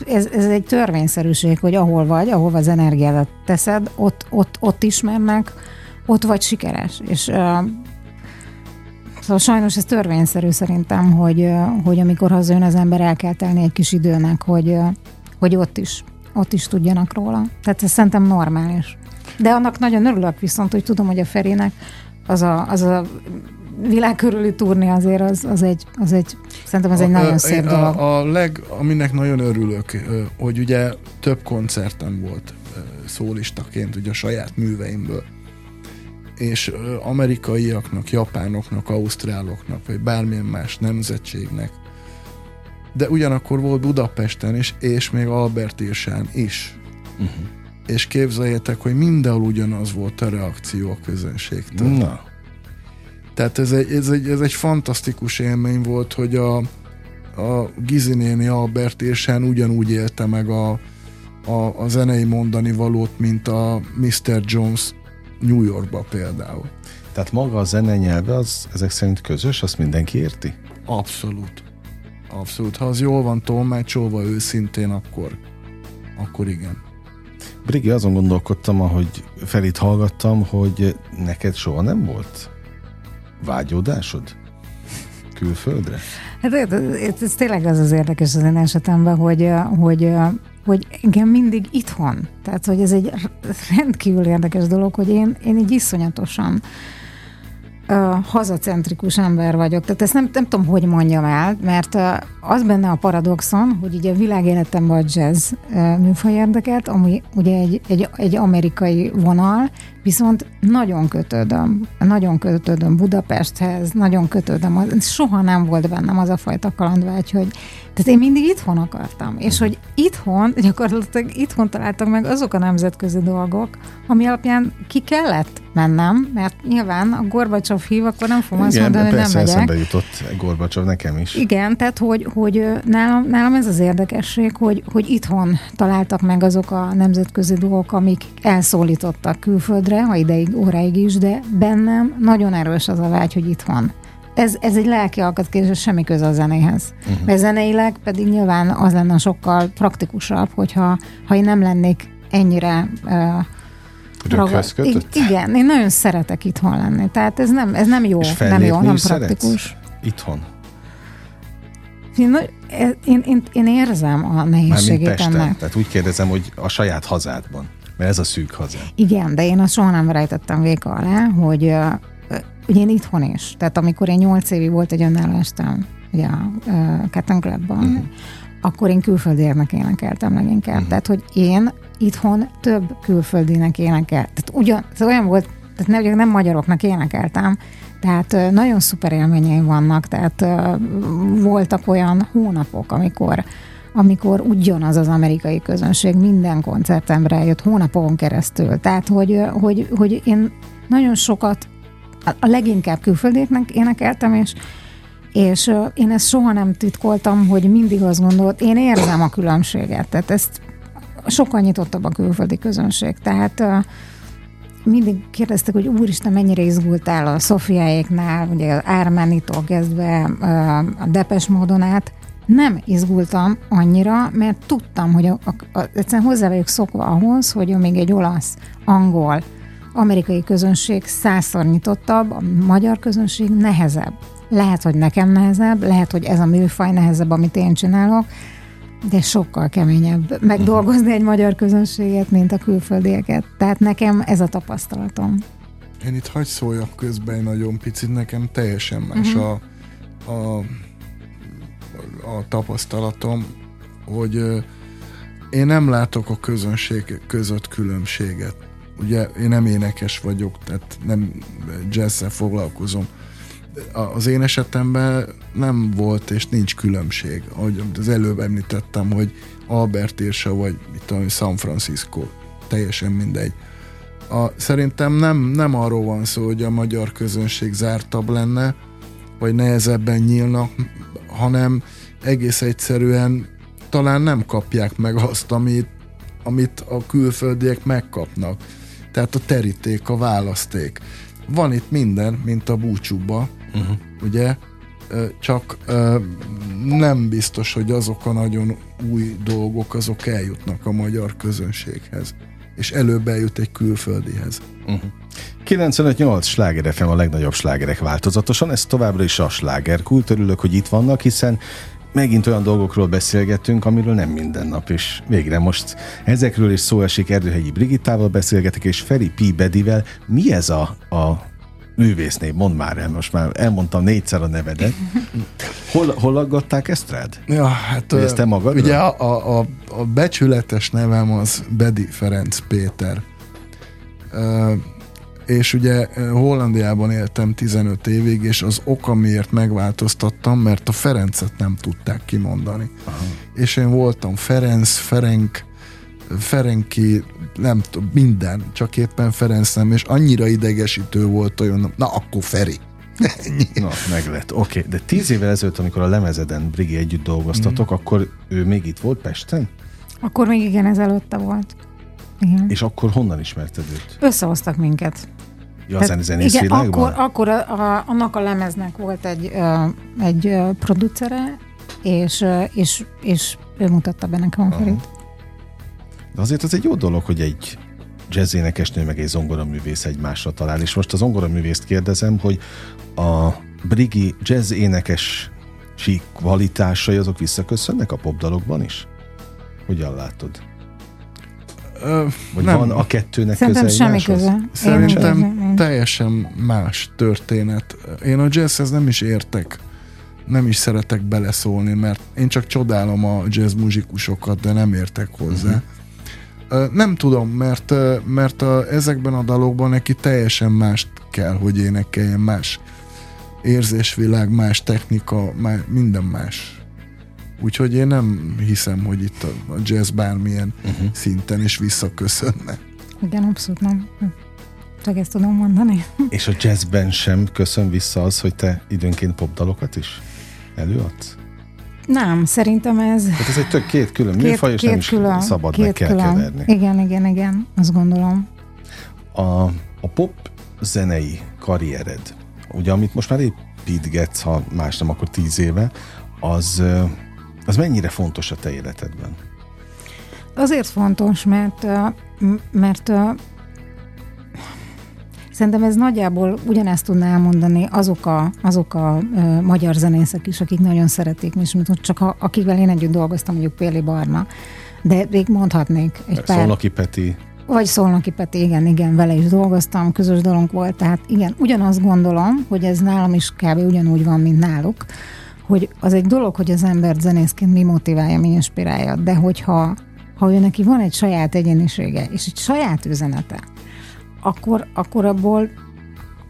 ez, ez egy törvényszerűség, hogy ahol vagy, ahol az energiádat teszed, ott, ott, ott ismernek, ott vagy sikeres. És uh, szóval sajnos ez törvényszerű szerintem, hogy, uh, hogy amikor hazajön az ember, el kell telni egy kis időnek, hogy, uh, hogy ott is, ott is tudjanak róla. Tehát ez szerintem normális. De annak nagyon örülök viszont, hogy tudom, hogy a Ferinek az a, az a világ körüli turné azért az, az, egy, az egy, szerintem az egy A- nagyon a- szép a, dolog. A, a leg, aminek nagyon örülök, hogy ugye több koncerten volt szólistaként, ugye a saját műveimből. És amerikaiaknak, japánoknak, ausztráloknak, vagy bármilyen más nemzetségnek. De ugyanakkor volt Budapesten is, és még Albert Irsán is. Uh-huh. És képzeljétek, hogy mindenhol ugyanaz volt a reakció a közönségtől. Na, Tehát ez egy, ez, egy, ez egy fantasztikus élmény volt, hogy a, a Gizi néni Albert Érsán ugyanúgy élte meg a, a, a zenei mondani valót, mint a Mr. Jones New Yorkba például. tehát maga a zene nyelve az ezek szerint közös, azt mindenki érti? Abszolút. Abszolút. Ha az jól van tolmácsolva őszintén, akkor, akkor igen. Brigi, azon gondolkodtam, ahogy Felit hallgattam, hogy neked soha nem volt vágyódásod külföldre? Hát ez, ez, tényleg az az érdekes az én esetemben, hogy, hogy, hogy engem mindig itthon. Tehát, hogy ez egy rendkívül érdekes dolog, hogy én, én így iszonyatosan uh, hazacentrikus ember vagyok. Tehát ezt nem, nem tudom, hogy mondjam el, mert az benne a paradoxon, hogy ugye a világéletemben a jazz műfaj érdekelt, ami ugye egy, egy, egy amerikai vonal, viszont nagyon kötődöm, nagyon kötődöm Budapesthez, nagyon kötődöm, soha nem volt bennem az a fajta kalandvágy, hogy tehát én mindig itthon akartam, és hogy itthon, gyakorlatilag itthon találtam meg azok a nemzetközi dolgok, ami alapján ki kellett mennem, mert nyilván a Gorbacsov hív, akkor nem fogom azt mondani, hogy nem megyek. eszembe jutott Gorbacsov nekem is. Igen, tehát hogy, hogy nálam, nálam ez az érdekesség, hogy, hogy itthon találtak meg azok a nemzetközi dolgok, amik elszólítottak külföldre, ha ideig, óráig is, de bennem nagyon erős az a vágy, hogy itthon. Ez, ez egy lelki alkatkérdés, ez semmi köze a zenéhez. Uh-huh. Mert zeneileg pedig nyilván az lenne sokkal praktikusabb, hogyha ha én nem lennék ennyire uh, Röghöz kötött? Igen, én nagyon szeretek itthon lenni. Tehát ez nem, ez nem jó, És nem jó, nem szeretsz? praktikus. Itthon? Én, én, én, érzem a nehézségét ennek. Tehát úgy kérdezem, hogy a saját hazádban. Mert ez a szűk haza. Igen, de én azt soha nem rejtettem véka alá, hogy ö, ugye én itthon is. Tehát amikor én nyolc évig volt egy önálló estem, ugye a uh, Cotton Clubban, uh-huh. akkor én külföldieknek énekeltem leginkább. Uh-huh. Tehát, hogy én itthon több külföldinek énekel. Tehát ugyan, ez olyan volt, tehát nem, nem magyaroknak énekeltem, tehát nagyon szuper élményeim vannak, tehát voltak olyan hónapok, amikor amikor ugyanaz az amerikai közönség minden koncertemre eljött hónapokon keresztül. Tehát, hogy, hogy, hogy én nagyon sokat, a leginkább külföldéknek énekeltem, és és én ezt soha nem titkoltam, hogy mindig azt gondolt, én érzem a különbséget, tehát ezt sokkal nyitottabb a külföldi közönség. Tehát mindig kérdeztek, hogy úristen, mennyire izgultál a Szofiáéknál, ugye az Ármánitól kezdve a Depes módon át. Nem izgultam annyira, mert tudtam, hogy a, a, a, egyszerűen hozzá vagyok szokva ahhoz, hogy még egy olasz, angol, amerikai közönség százszor nyitottabb, a magyar közönség nehezebb. Lehet, hogy nekem nehezebb, lehet, hogy ez a műfaj nehezebb, amit én csinálok, de sokkal keményebb megdolgozni egy magyar közönséget, mint a külföldieket. Tehát nekem ez a tapasztalatom. Én itt hagy szóljak közben nagyon picit, nekem teljesen más uh-huh. a, a, a tapasztalatom, hogy én nem látok a közönség között különbséget. Ugye én nem énekes vagyok, tehát nem jazzzel foglalkozom az én esetemben nem volt és nincs különbség. Ahogy az előbb említettem, hogy Albert írsa, vagy mit tudom, San Francisco, teljesen mindegy. A, szerintem nem, nem arról van szó, hogy a magyar közönség zártabb lenne, vagy nehezebben nyílnak, hanem egész egyszerűen talán nem kapják meg azt, amit, amit a külföldiek megkapnak. Tehát a teríték, a választék. Van itt minden, mint a búcsúba, uh-huh. ugye? Csak nem biztos, hogy azok a nagyon új dolgok, azok eljutnak a magyar közönséghez. És előbb eljut egy külföldihez. Uh-huh. 95-8 sláger FM a legnagyobb slágerek változatosan, ez továbbra is a sláger kult. Örülök, hogy itt vannak, hiszen megint olyan dolgokról beszélgettünk, amiről nem minden nap, és végre most ezekről is szó esik, Erdőhegyi Brigittával beszélgetek, és Feri P. Bedivel. Mi ez a, a művésznév, mondd már el, most már elmondtam négyszer a nevedet. Hol, hol aggatták ezt rád? Ja, hát ezt te magad? Ugye a, a, a becsületes nevem az Bedi Ferenc Péter. Uh, és ugye Hollandiában éltem 15 évig, és az oka miért megváltoztattam, mert a Ferencet nem tudták kimondani. Aha. És én voltam Ferenc, Ferenc, Ferenki, nem tudom, minden, csak éppen Ferenc nem, és annyira idegesítő volt olyan, na akkor Feri. Na, meg lett. Oké, okay. de tíz évvel ezelőtt, amikor a lemezeden Brigi együtt dolgoztatok, mm. akkor ő még itt volt Pesten? Akkor még igen, ez előtte volt. Igen. És akkor honnan ismerted őt? Összehoztak minket. Ja, Tehát, zenész igen, világban? akkor, akkor a, a, annak a lemeznek volt egy, uh, egy uh, producere, és, és, és ő mutatta be nekem a Ferit. De azért az egy jó dolog, hogy egy jazz énekesnő meg egy zongoraművész egymásra talál. És most az zongoraművészt kérdezem, hogy a Brigi jazz énekes kvalitásai azok visszaköszönnek a popdalokban is? Hogyan látod? Ö, Vagy nem. van a kettőnek Szerintem köze semmi köze. Szerintem én teljesen más történet. Én a jazzhez nem is értek nem is szeretek beleszólni, mert én csak csodálom a jazz muzsikusokat, de nem értek hozzá. Uh-huh. Nem tudom, mert, mert a, ezekben a dalokban neki teljesen mást kell, hogy énekeljen, más érzésvilág, más technika, más, minden más. Úgyhogy én nem hiszem, hogy itt a, a jazz bármilyen uh-huh. szinten is visszaköszönne. Igen, abszolút nem. Csak ezt tudom mondani. És a jazzben sem köszön vissza az, hogy te időnként popdalokat is előadsz? Nem, szerintem ez... Tehát ez egy tök két külön két, műfaj, és két nem is külön, szabad két meg kell külön. keverni. Igen, igen, igen, azt gondolom. A, a pop zenei karriered, ugye amit most már építgetsz, ha más nem, akkor tíz éve, az, az mennyire fontos a te életedben? Azért fontos, mert, mert Szerintem ez nagyjából ugyanezt tudná elmondani azok a, azok a ö, magyar zenészek is, akik nagyon szeretik, és csak a, akikvel én együtt dolgoztam, mondjuk Péli Barna, de még mondhatnék egy pár. Szolnoki Peti. Vagy Szolnoki Peti, igen, igen, vele is dolgoztam, közös dolog volt, tehát igen, ugyanazt gondolom, hogy ez nálam is kb. ugyanúgy van, mint náluk, hogy az egy dolog, hogy az ember zenészként mi motiválja, mi inspirálja, de hogyha ha ő neki van egy saját egyénisége, és egy saját üzenete, akkor, akkor abból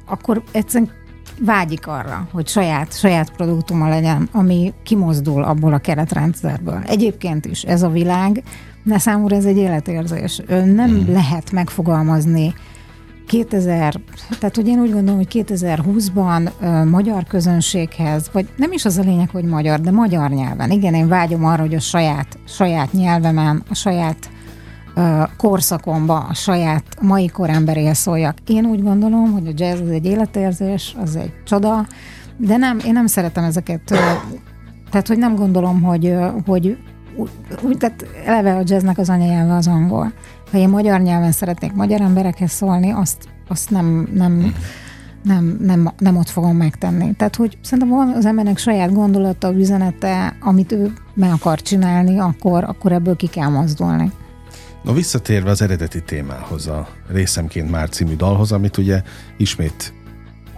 akkor egyszerűen vágyik arra, hogy saját, saját produktuma legyen, ami kimozdul abból a keretrendszerből. Egyébként is ez a világ, de számomra ez egy életérzés. Nem mm. lehet megfogalmazni 2000, tehát hogy én úgy gondolom, hogy 2020-ban ö, magyar közönséghez, vagy nem is az a lényeg, hogy magyar, de magyar nyelven. Igen, én vágyom arra, hogy a saját, saját nyelvemen, a saját korszakomba, a saját mai kor emberéhez szóljak. Én úgy gondolom, hogy a jazz az egy életérzés, az egy csoda, de nem, én nem szeretem ezeket, tehát hogy nem gondolom, hogy, hogy úgy, tehát eleve a jazznek az anyanyelve az angol. Ha én magyar nyelven szeretnék magyar emberekhez szólni, azt, azt nem, nem, nem, nem, nem ott fogom megtenni. Tehát, hogy szerintem van az embernek saját gondolata, üzenete, amit ő meg akar csinálni, akkor, akkor ebből ki kell mozdulni. Na visszatérve az eredeti témához, a részemként már című dalhoz, amit ugye ismét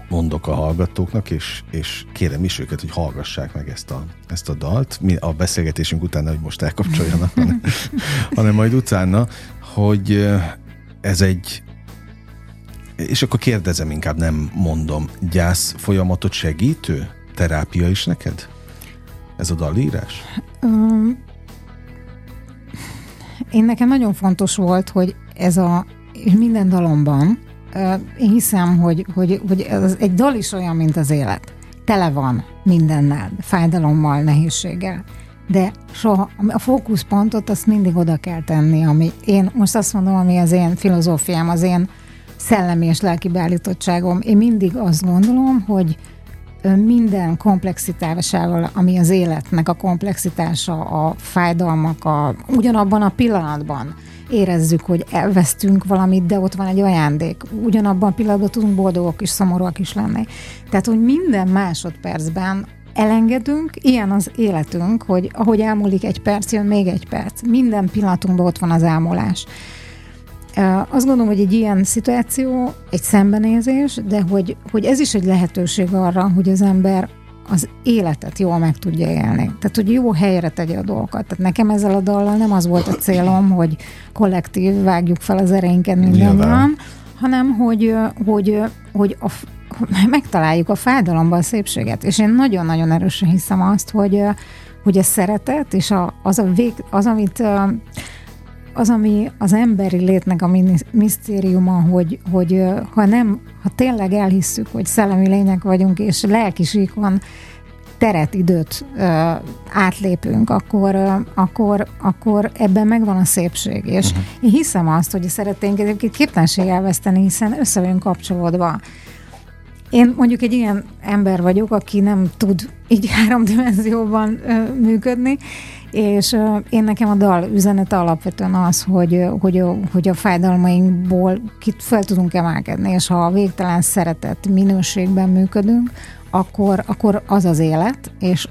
mondok a hallgatóknak, és, és kérem is őket, hogy hallgassák meg ezt a, ezt a dalt, mi a beszélgetésünk utána, hogy most elkapcsoljanak, hanem, hanem majd utána, hogy ez egy és akkor kérdezem, inkább nem mondom, gyász folyamatot segítő terápia is neked? Ez a dalírás? Um, én nekem nagyon fontos volt, hogy ez a minden dalomban én hiszem, hogy, hogy, hogy ez egy dal is olyan, mint az élet. Tele van mindennel, fájdalommal, nehézséggel. De soha a fókuszpontot azt mindig oda kell tenni, ami én most azt mondom, ami az én filozófiám, az én szellemi és lelki beállítottságom. Én mindig azt gondolom, hogy minden komplexitásával, ami az életnek a komplexitása, a fájdalmak, a, ugyanabban a pillanatban érezzük, hogy elvesztünk valamit, de ott van egy ajándék. Ugyanabban a pillanatban tudunk boldogok és szomorúak is lenni. Tehát, hogy minden másodpercben elengedünk, ilyen az életünk, hogy ahogy elmúlik egy perc, jön még egy perc. Minden pillanatunkban ott van az elmúlás. Azt gondolom, hogy egy ilyen szituáció egy szembenézés, de hogy, hogy ez is egy lehetőség arra, hogy az ember az életet jól meg tudja élni. Tehát, hogy jó helyre tegye a dolgokat. Tehát nekem ezzel a dallal nem az volt a célom, hogy kollektív vágjuk fel az ereinket mindannyian, hanem hogy, hogy, hogy a, megtaláljuk a fájdalomban a szépséget. És én nagyon-nagyon erősen hiszem azt, hogy, hogy a szeretet és a, az, a vég, az, amit az, ami az emberi létnek a misztériuma, hogy, hogy ha nem, ha tényleg elhisszük, hogy szellemi lények vagyunk, és lelkisíkon teret, időt ö, átlépünk, akkor, ö, akkor, akkor ebben megvan a szépség. És uh-huh. én hiszem azt, hogy a szereténk egyébként képtelenség elveszteni, hiszen össze vagyunk kapcsolódva. Én mondjuk egy ilyen ember vagyok, aki nem tud így három dimenzióban ö, működni, és én nekem a dal üzenete alapvetően az, hogy, hogy, hogy a fájdalmainkból kit fel tudunk emelkedni, és ha a végtelen szeretet minőségben működünk, akkor, akkor az az élet, és,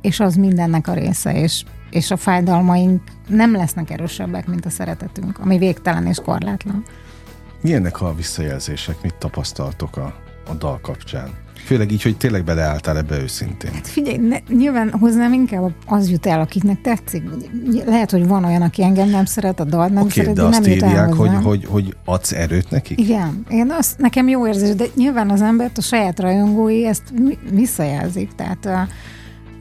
és az mindennek a része, és, és a fájdalmaink nem lesznek erősebbek, mint a szeretetünk, ami végtelen és korlátlan. Milyennek a visszajelzések, mit tapasztaltok a, a dal kapcsán? Főleg így, hogy tényleg beleálltál ebbe őszintén. Hát figyelj, ne, nyilván hozzám inkább az jut el, akiknek tetszik. Lehet, hogy van olyan, aki engem nem szeret, a dal nem okay, szeret, de, de azt nem írják, hogy, hogy, hogy adsz erőt nekik? Igen, én azt, nekem jó érzés, de nyilván az embert, a saját rajongói ezt visszajelzik. Tehát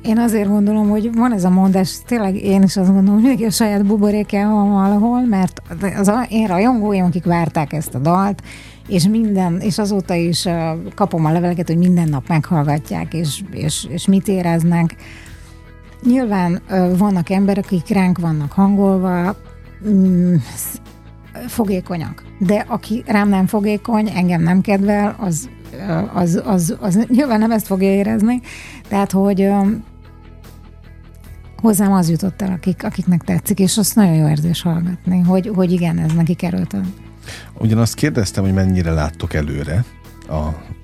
én azért gondolom, hogy van ez a mondás, tényleg én is azt gondolom, hogy mindenki a saját buborékján van valahol, mert az a, én rajongóim, akik várták ezt a dalt, és minden, és azóta is kapom a leveleket, hogy minden nap meghallgatják, és, és, és mit éreznek. Nyilván vannak emberek, akik ránk vannak hangolva, mm, fogékonyak. De aki rám nem fogékony, engem nem kedvel, az, az, az, az nyilván nem ezt fogja érezni. Tehát, hogy hozzám az jutott el, akik, akiknek tetszik, és azt nagyon jó érzés hallgatni, hogy, hogy igen, ez neki került. Ugyanazt kérdeztem, hogy mennyire láttok előre a,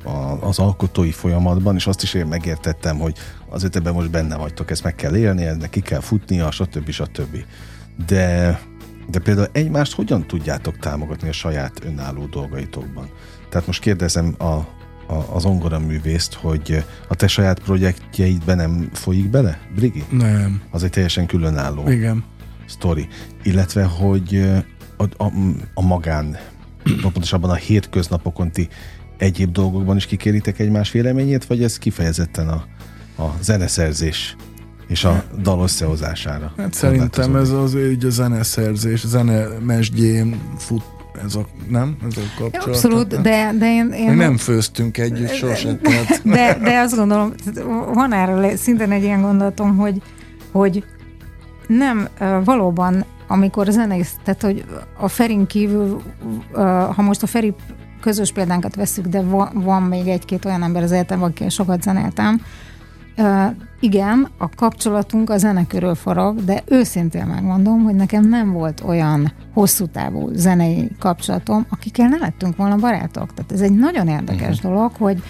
a, az alkotói folyamatban, és azt is én megértettem, hogy azért ebben most benne vagytok, ezt meg kell élni, ennek ki kell futnia, stb. stb. De, de például egymást hogyan tudjátok támogatni a saját önálló dolgaitokban? Tehát most kérdezem a, a, az ongora művészt, hogy a te saját projektjeidben nem folyik bele, Brigi? Nem. Az egy teljesen különálló Igen. sztori. Illetve, hogy a, a, a magán, pontosabban a hétköznapokon ti egyéb dolgokban is kikéritek egymás véleményét, vagy ez kifejezetten a, a zeneszerzés és a dal összehozására? Hát szerintem ez az így a zeneszerzés, zene mesdjén fut ez a, nem? Ez a kapcsolat. Abszolút, de, de én... én Még nem főztünk együtt sosem. De, de azt gondolom, van erről szintén egy ilyen gondolatom, hogy, hogy nem, valóban, amikor zenész, tehát hogy a Ferin kívül, ha most a Feri közös példánkat veszük, de van még egy-két olyan ember az életemben, akikkel sokat zenéltem, Uh, igen, a kapcsolatunk a zene körül forog, de őszintén megmondom, hogy nekem nem volt olyan hosszú távú zenei kapcsolatom, akikkel ne lettünk volna barátok. Tehát ez egy nagyon érdekes uh-huh. dolog, hogy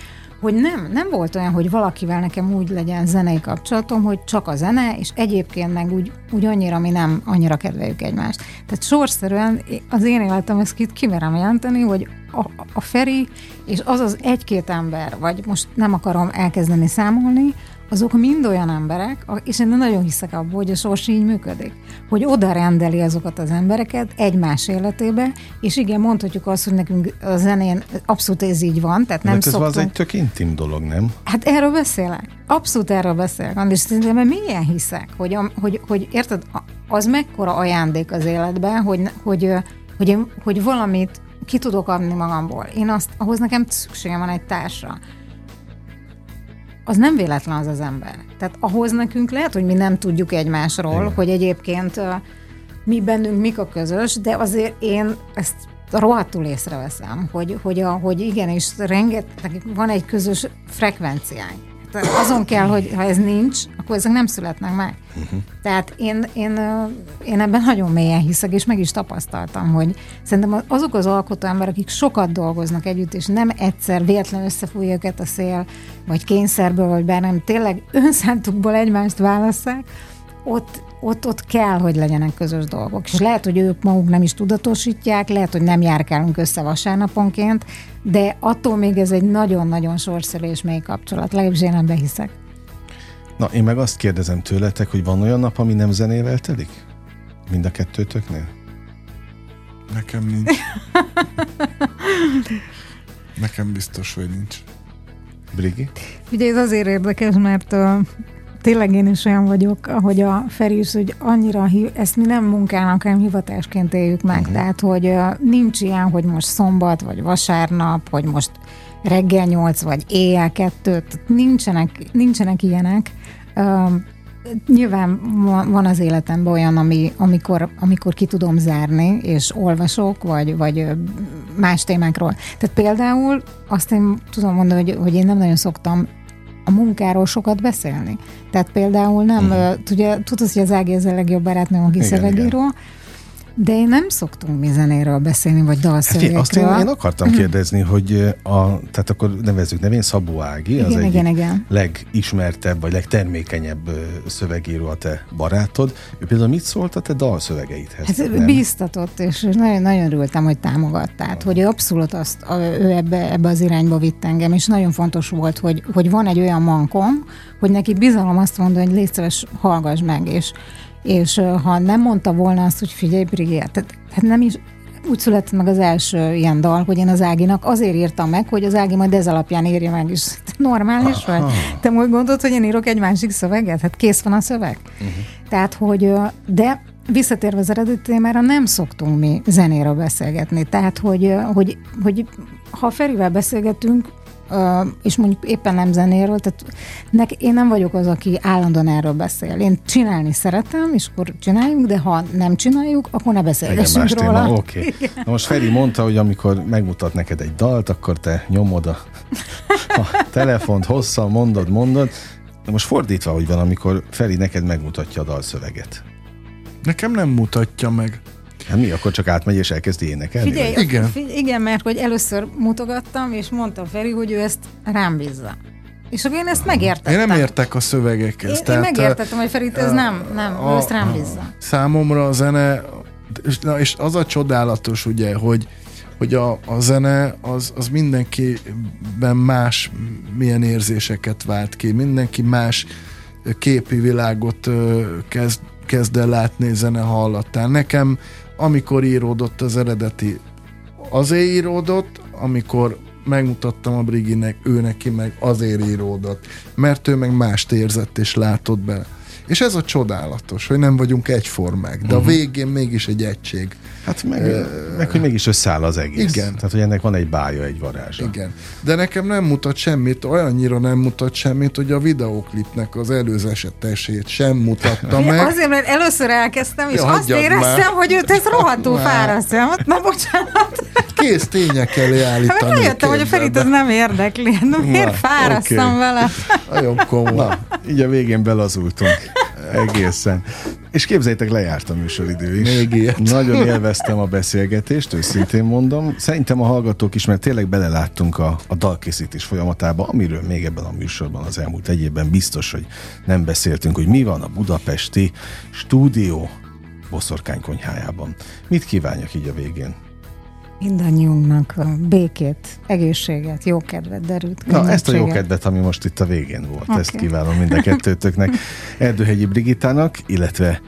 hogy nem, nem volt olyan, hogy valakivel nekem úgy legyen zenei kapcsolatom, hogy csak a zene, és egyébként meg úgy, úgy annyira, mi nem annyira kedveljük egymást. Tehát sorszerűen az én életem ezt ki, kimerem jelenteni, hogy a, a Feri és az az egy-két ember, vagy most nem akarom elkezdeni számolni, azok mind olyan emberek, és én nagyon hiszek abban, hogy a sors így működik, hogy oda rendeli azokat az embereket egymás életébe, és igen, mondhatjuk azt, hogy nekünk a zenén abszolút ez így van, tehát nem ez szoktunk... az egy tök intim dolog, nem? Hát erről beszélek. Abszolút erről beszélek, és szerintem milyen hiszek, hogy, hogy, hogy érted, az mekkora ajándék az életben, hogy, hogy, hogy, hogy, hogy valamit ki tudok adni magamból. Én azt, ahhoz nekem szükségem van egy társra az nem véletlen az az ember. Tehát ahhoz nekünk lehet, hogy mi nem tudjuk egymásról, Igen. hogy egyébként mi bennünk mik a közös, de azért én ezt rohadtul észreveszem, hogy, hogy, a, hogy igenis rengeteg, van egy közös frekvenciánk azon kell, hogy ha ez nincs, akkor ezek nem születnek meg. Uh-huh. Tehát én, én, én ebben nagyon mélyen hiszek, és meg is tapasztaltam, hogy szerintem azok az alkotó emberek, akik sokat dolgoznak együtt, és nem egyszer véletlen összefújja őket a szél, vagy kényszerből, vagy bár nem, tényleg önszántukból egymást válasszák, ott, ott, ott kell, hogy legyenek közös dolgok. És lehet, hogy ők maguk nem is tudatosítják, lehet, hogy nem járkálunk össze vasárnaponként, de attól még ez egy nagyon-nagyon sorszerű és mély kapcsolat. Legalábbis én ebben hiszek. Na, én meg azt kérdezem tőletek, hogy van olyan nap, ami nem zenével telik? Mind a kettőtöknél? Nekem nincs. Nekem biztos, hogy nincs. Brigi? Ugye ez azért érdekes, mert uh, tényleg én is olyan vagyok, ahogy a Feri is, hogy annyira, ezt mi nem munkának, hanem hivatásként éljük meg. Uh-huh. Tehát, hogy nincs ilyen, hogy most szombat, vagy vasárnap, hogy most reggel nyolc, vagy éjjel kettő, nincsenek, nincsenek ilyenek. Nyilván van az életemben olyan, ami, amikor, amikor ki tudom zárni, és olvasok, vagy, vagy más témákról. Tehát például azt én tudom mondani, hogy, hogy én nem nagyon szoktam a munkáról sokat beszélni. Tehát például nem, uh-huh. tudja, tudod, hogy az Ági ez a legjobb barátnőm, aki szövegíró, de én nem szoktunk mi zenéről beszélni, vagy dalszövegekről. Hát, azt én, én akartam uh-huh. kérdezni, hogy a, tehát akkor nevezzük nevén Szabó Ági, igen, az igen, egyik igen. legismertebb, vagy legtermékenyebb szövegíró a te barátod. Ő például mit szólt a te dalszövegeidhez? Hát nem? bíztatott, és nagyon, nagyon örültem, hogy támogat. Tehát, hogy abszolút azt, ő ebbe, ebbe az irányba vitt engem, és nagyon fontos volt, hogy, hogy van egy olyan mankom, hogy neki bizalom azt mondani, hogy légy szíves, hallgass meg, és és ha nem mondta volna azt, hogy figyelj, Brigitte, tehát, hát nem is, úgy született meg az első ilyen dal, hogy én az Áginak azért írtam meg, hogy az Ági majd ez alapján írja meg, és normális vagy? Te úgy gondolod, hogy én írok egy másik szöveget? Hát kész van a szöveg. Uh-huh. Tehát, hogy, de visszatérve az eredeti témára, nem szoktunk mi zenéről beszélgetni. Tehát, hogy, hogy, hogy ha Ferivel beszélgetünk, és mondjuk éppen nem zenéről, tehát nek, én nem vagyok az, aki állandóan erről beszél. Én csinálni szeretem, és akkor csináljuk, de ha nem csináljuk, akkor ne beszélgessünk róla. Oké. Okay. Na most Feri mondta, hogy amikor megmutat neked egy dalt, akkor te nyomod a, a telefont hosszan, mondod, mondod. De most fordítva, hogy van, amikor Feri neked megmutatja a dalszöveget. Nekem nem mutatja meg. Hát mi, akkor csak átmegy és elkezdi énekelni? Figyelj, igen. Igen, mert hogy először mutogattam, és mondta Feri, hogy ő ezt rám bízza. És akkor én ezt megértettem. Én nem értek a szövegekhez. Én, tehát, én megértettem, hogy Ferit ez nem, nem, a, ő ezt rám bízza. Számomra a zene, és, na, és az a csodálatos, ugye, hogy hogy a, a zene az, az mindenkiben más milyen érzéseket vált ki, mindenki más képi világot kezd, kezd el látni zene hallatán. Nekem amikor íródott az eredeti, azért íródott, amikor megmutattam a Briginek, ő neki meg azért íródott, mert ő meg mást érzett és látott bele. És ez a csodálatos, hogy nem vagyunk egyformák, de uh-huh. a mhm. végén mégis egy egység. Hát meg, uh, meg hogy mégis összeáll az egész. Igen. Tehát, hogy ennek van egy bája, egy varázsa. Igen. De nekem nem mutat semmit, olyannyira nem mutat semmit, hogy a videóklipnek az előzesetesét sem mutatta meg. Azért, mert először elkezdtem, és ja, azt éreztem, már. hogy őt ez rohadtul fárasztja. Na, bocsánat. Kész tények elé állítani. Hát rájöttem, hogy a Ferit ez nem érdekli. Na, miért Na, fárasztam okay. vele? Nagyon komoly. Na, így a végén belazultunk. Egészen. És képzeljétek, lejárt a műsoridő is. Még ilyet. Nagyon élveztem a beszélgetést, őszintén mondom. Szerintem a hallgatók is, mert tényleg beleláttunk a, a dalkészítés folyamatába, amiről még ebben a műsorban az elmúlt egy évben biztos, hogy nem beszéltünk, hogy mi van a budapesti stúdió boszorkány konyhájában. Mit kívánjak így a végén? Mindannyiunknak békét, egészséget, jókedvet, derült. Na, ezt a jókedvet, ami most itt a végén volt, okay. ezt kívánom mind a kettőtöknek. Erdőhegyi Brigitának, illetve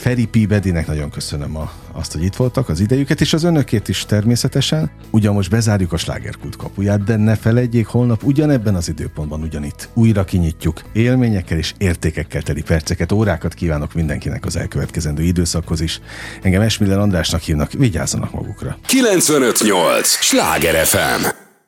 Feri P. Bedinek nagyon köszönöm a, azt, hogy itt voltak, az idejüket, és az önökét is természetesen. Ugyan most bezárjuk a slágerkult kapuját, de ne felejtjék, holnap ugyanebben az időpontban ugyanitt újra kinyitjuk. Élményekkel és értékekkel teli perceket, órákat kívánok mindenkinek az elkövetkezendő időszakhoz is. Engem Esmiller Andrásnak hívnak, vigyázzanak magukra. 958! Sláger FM!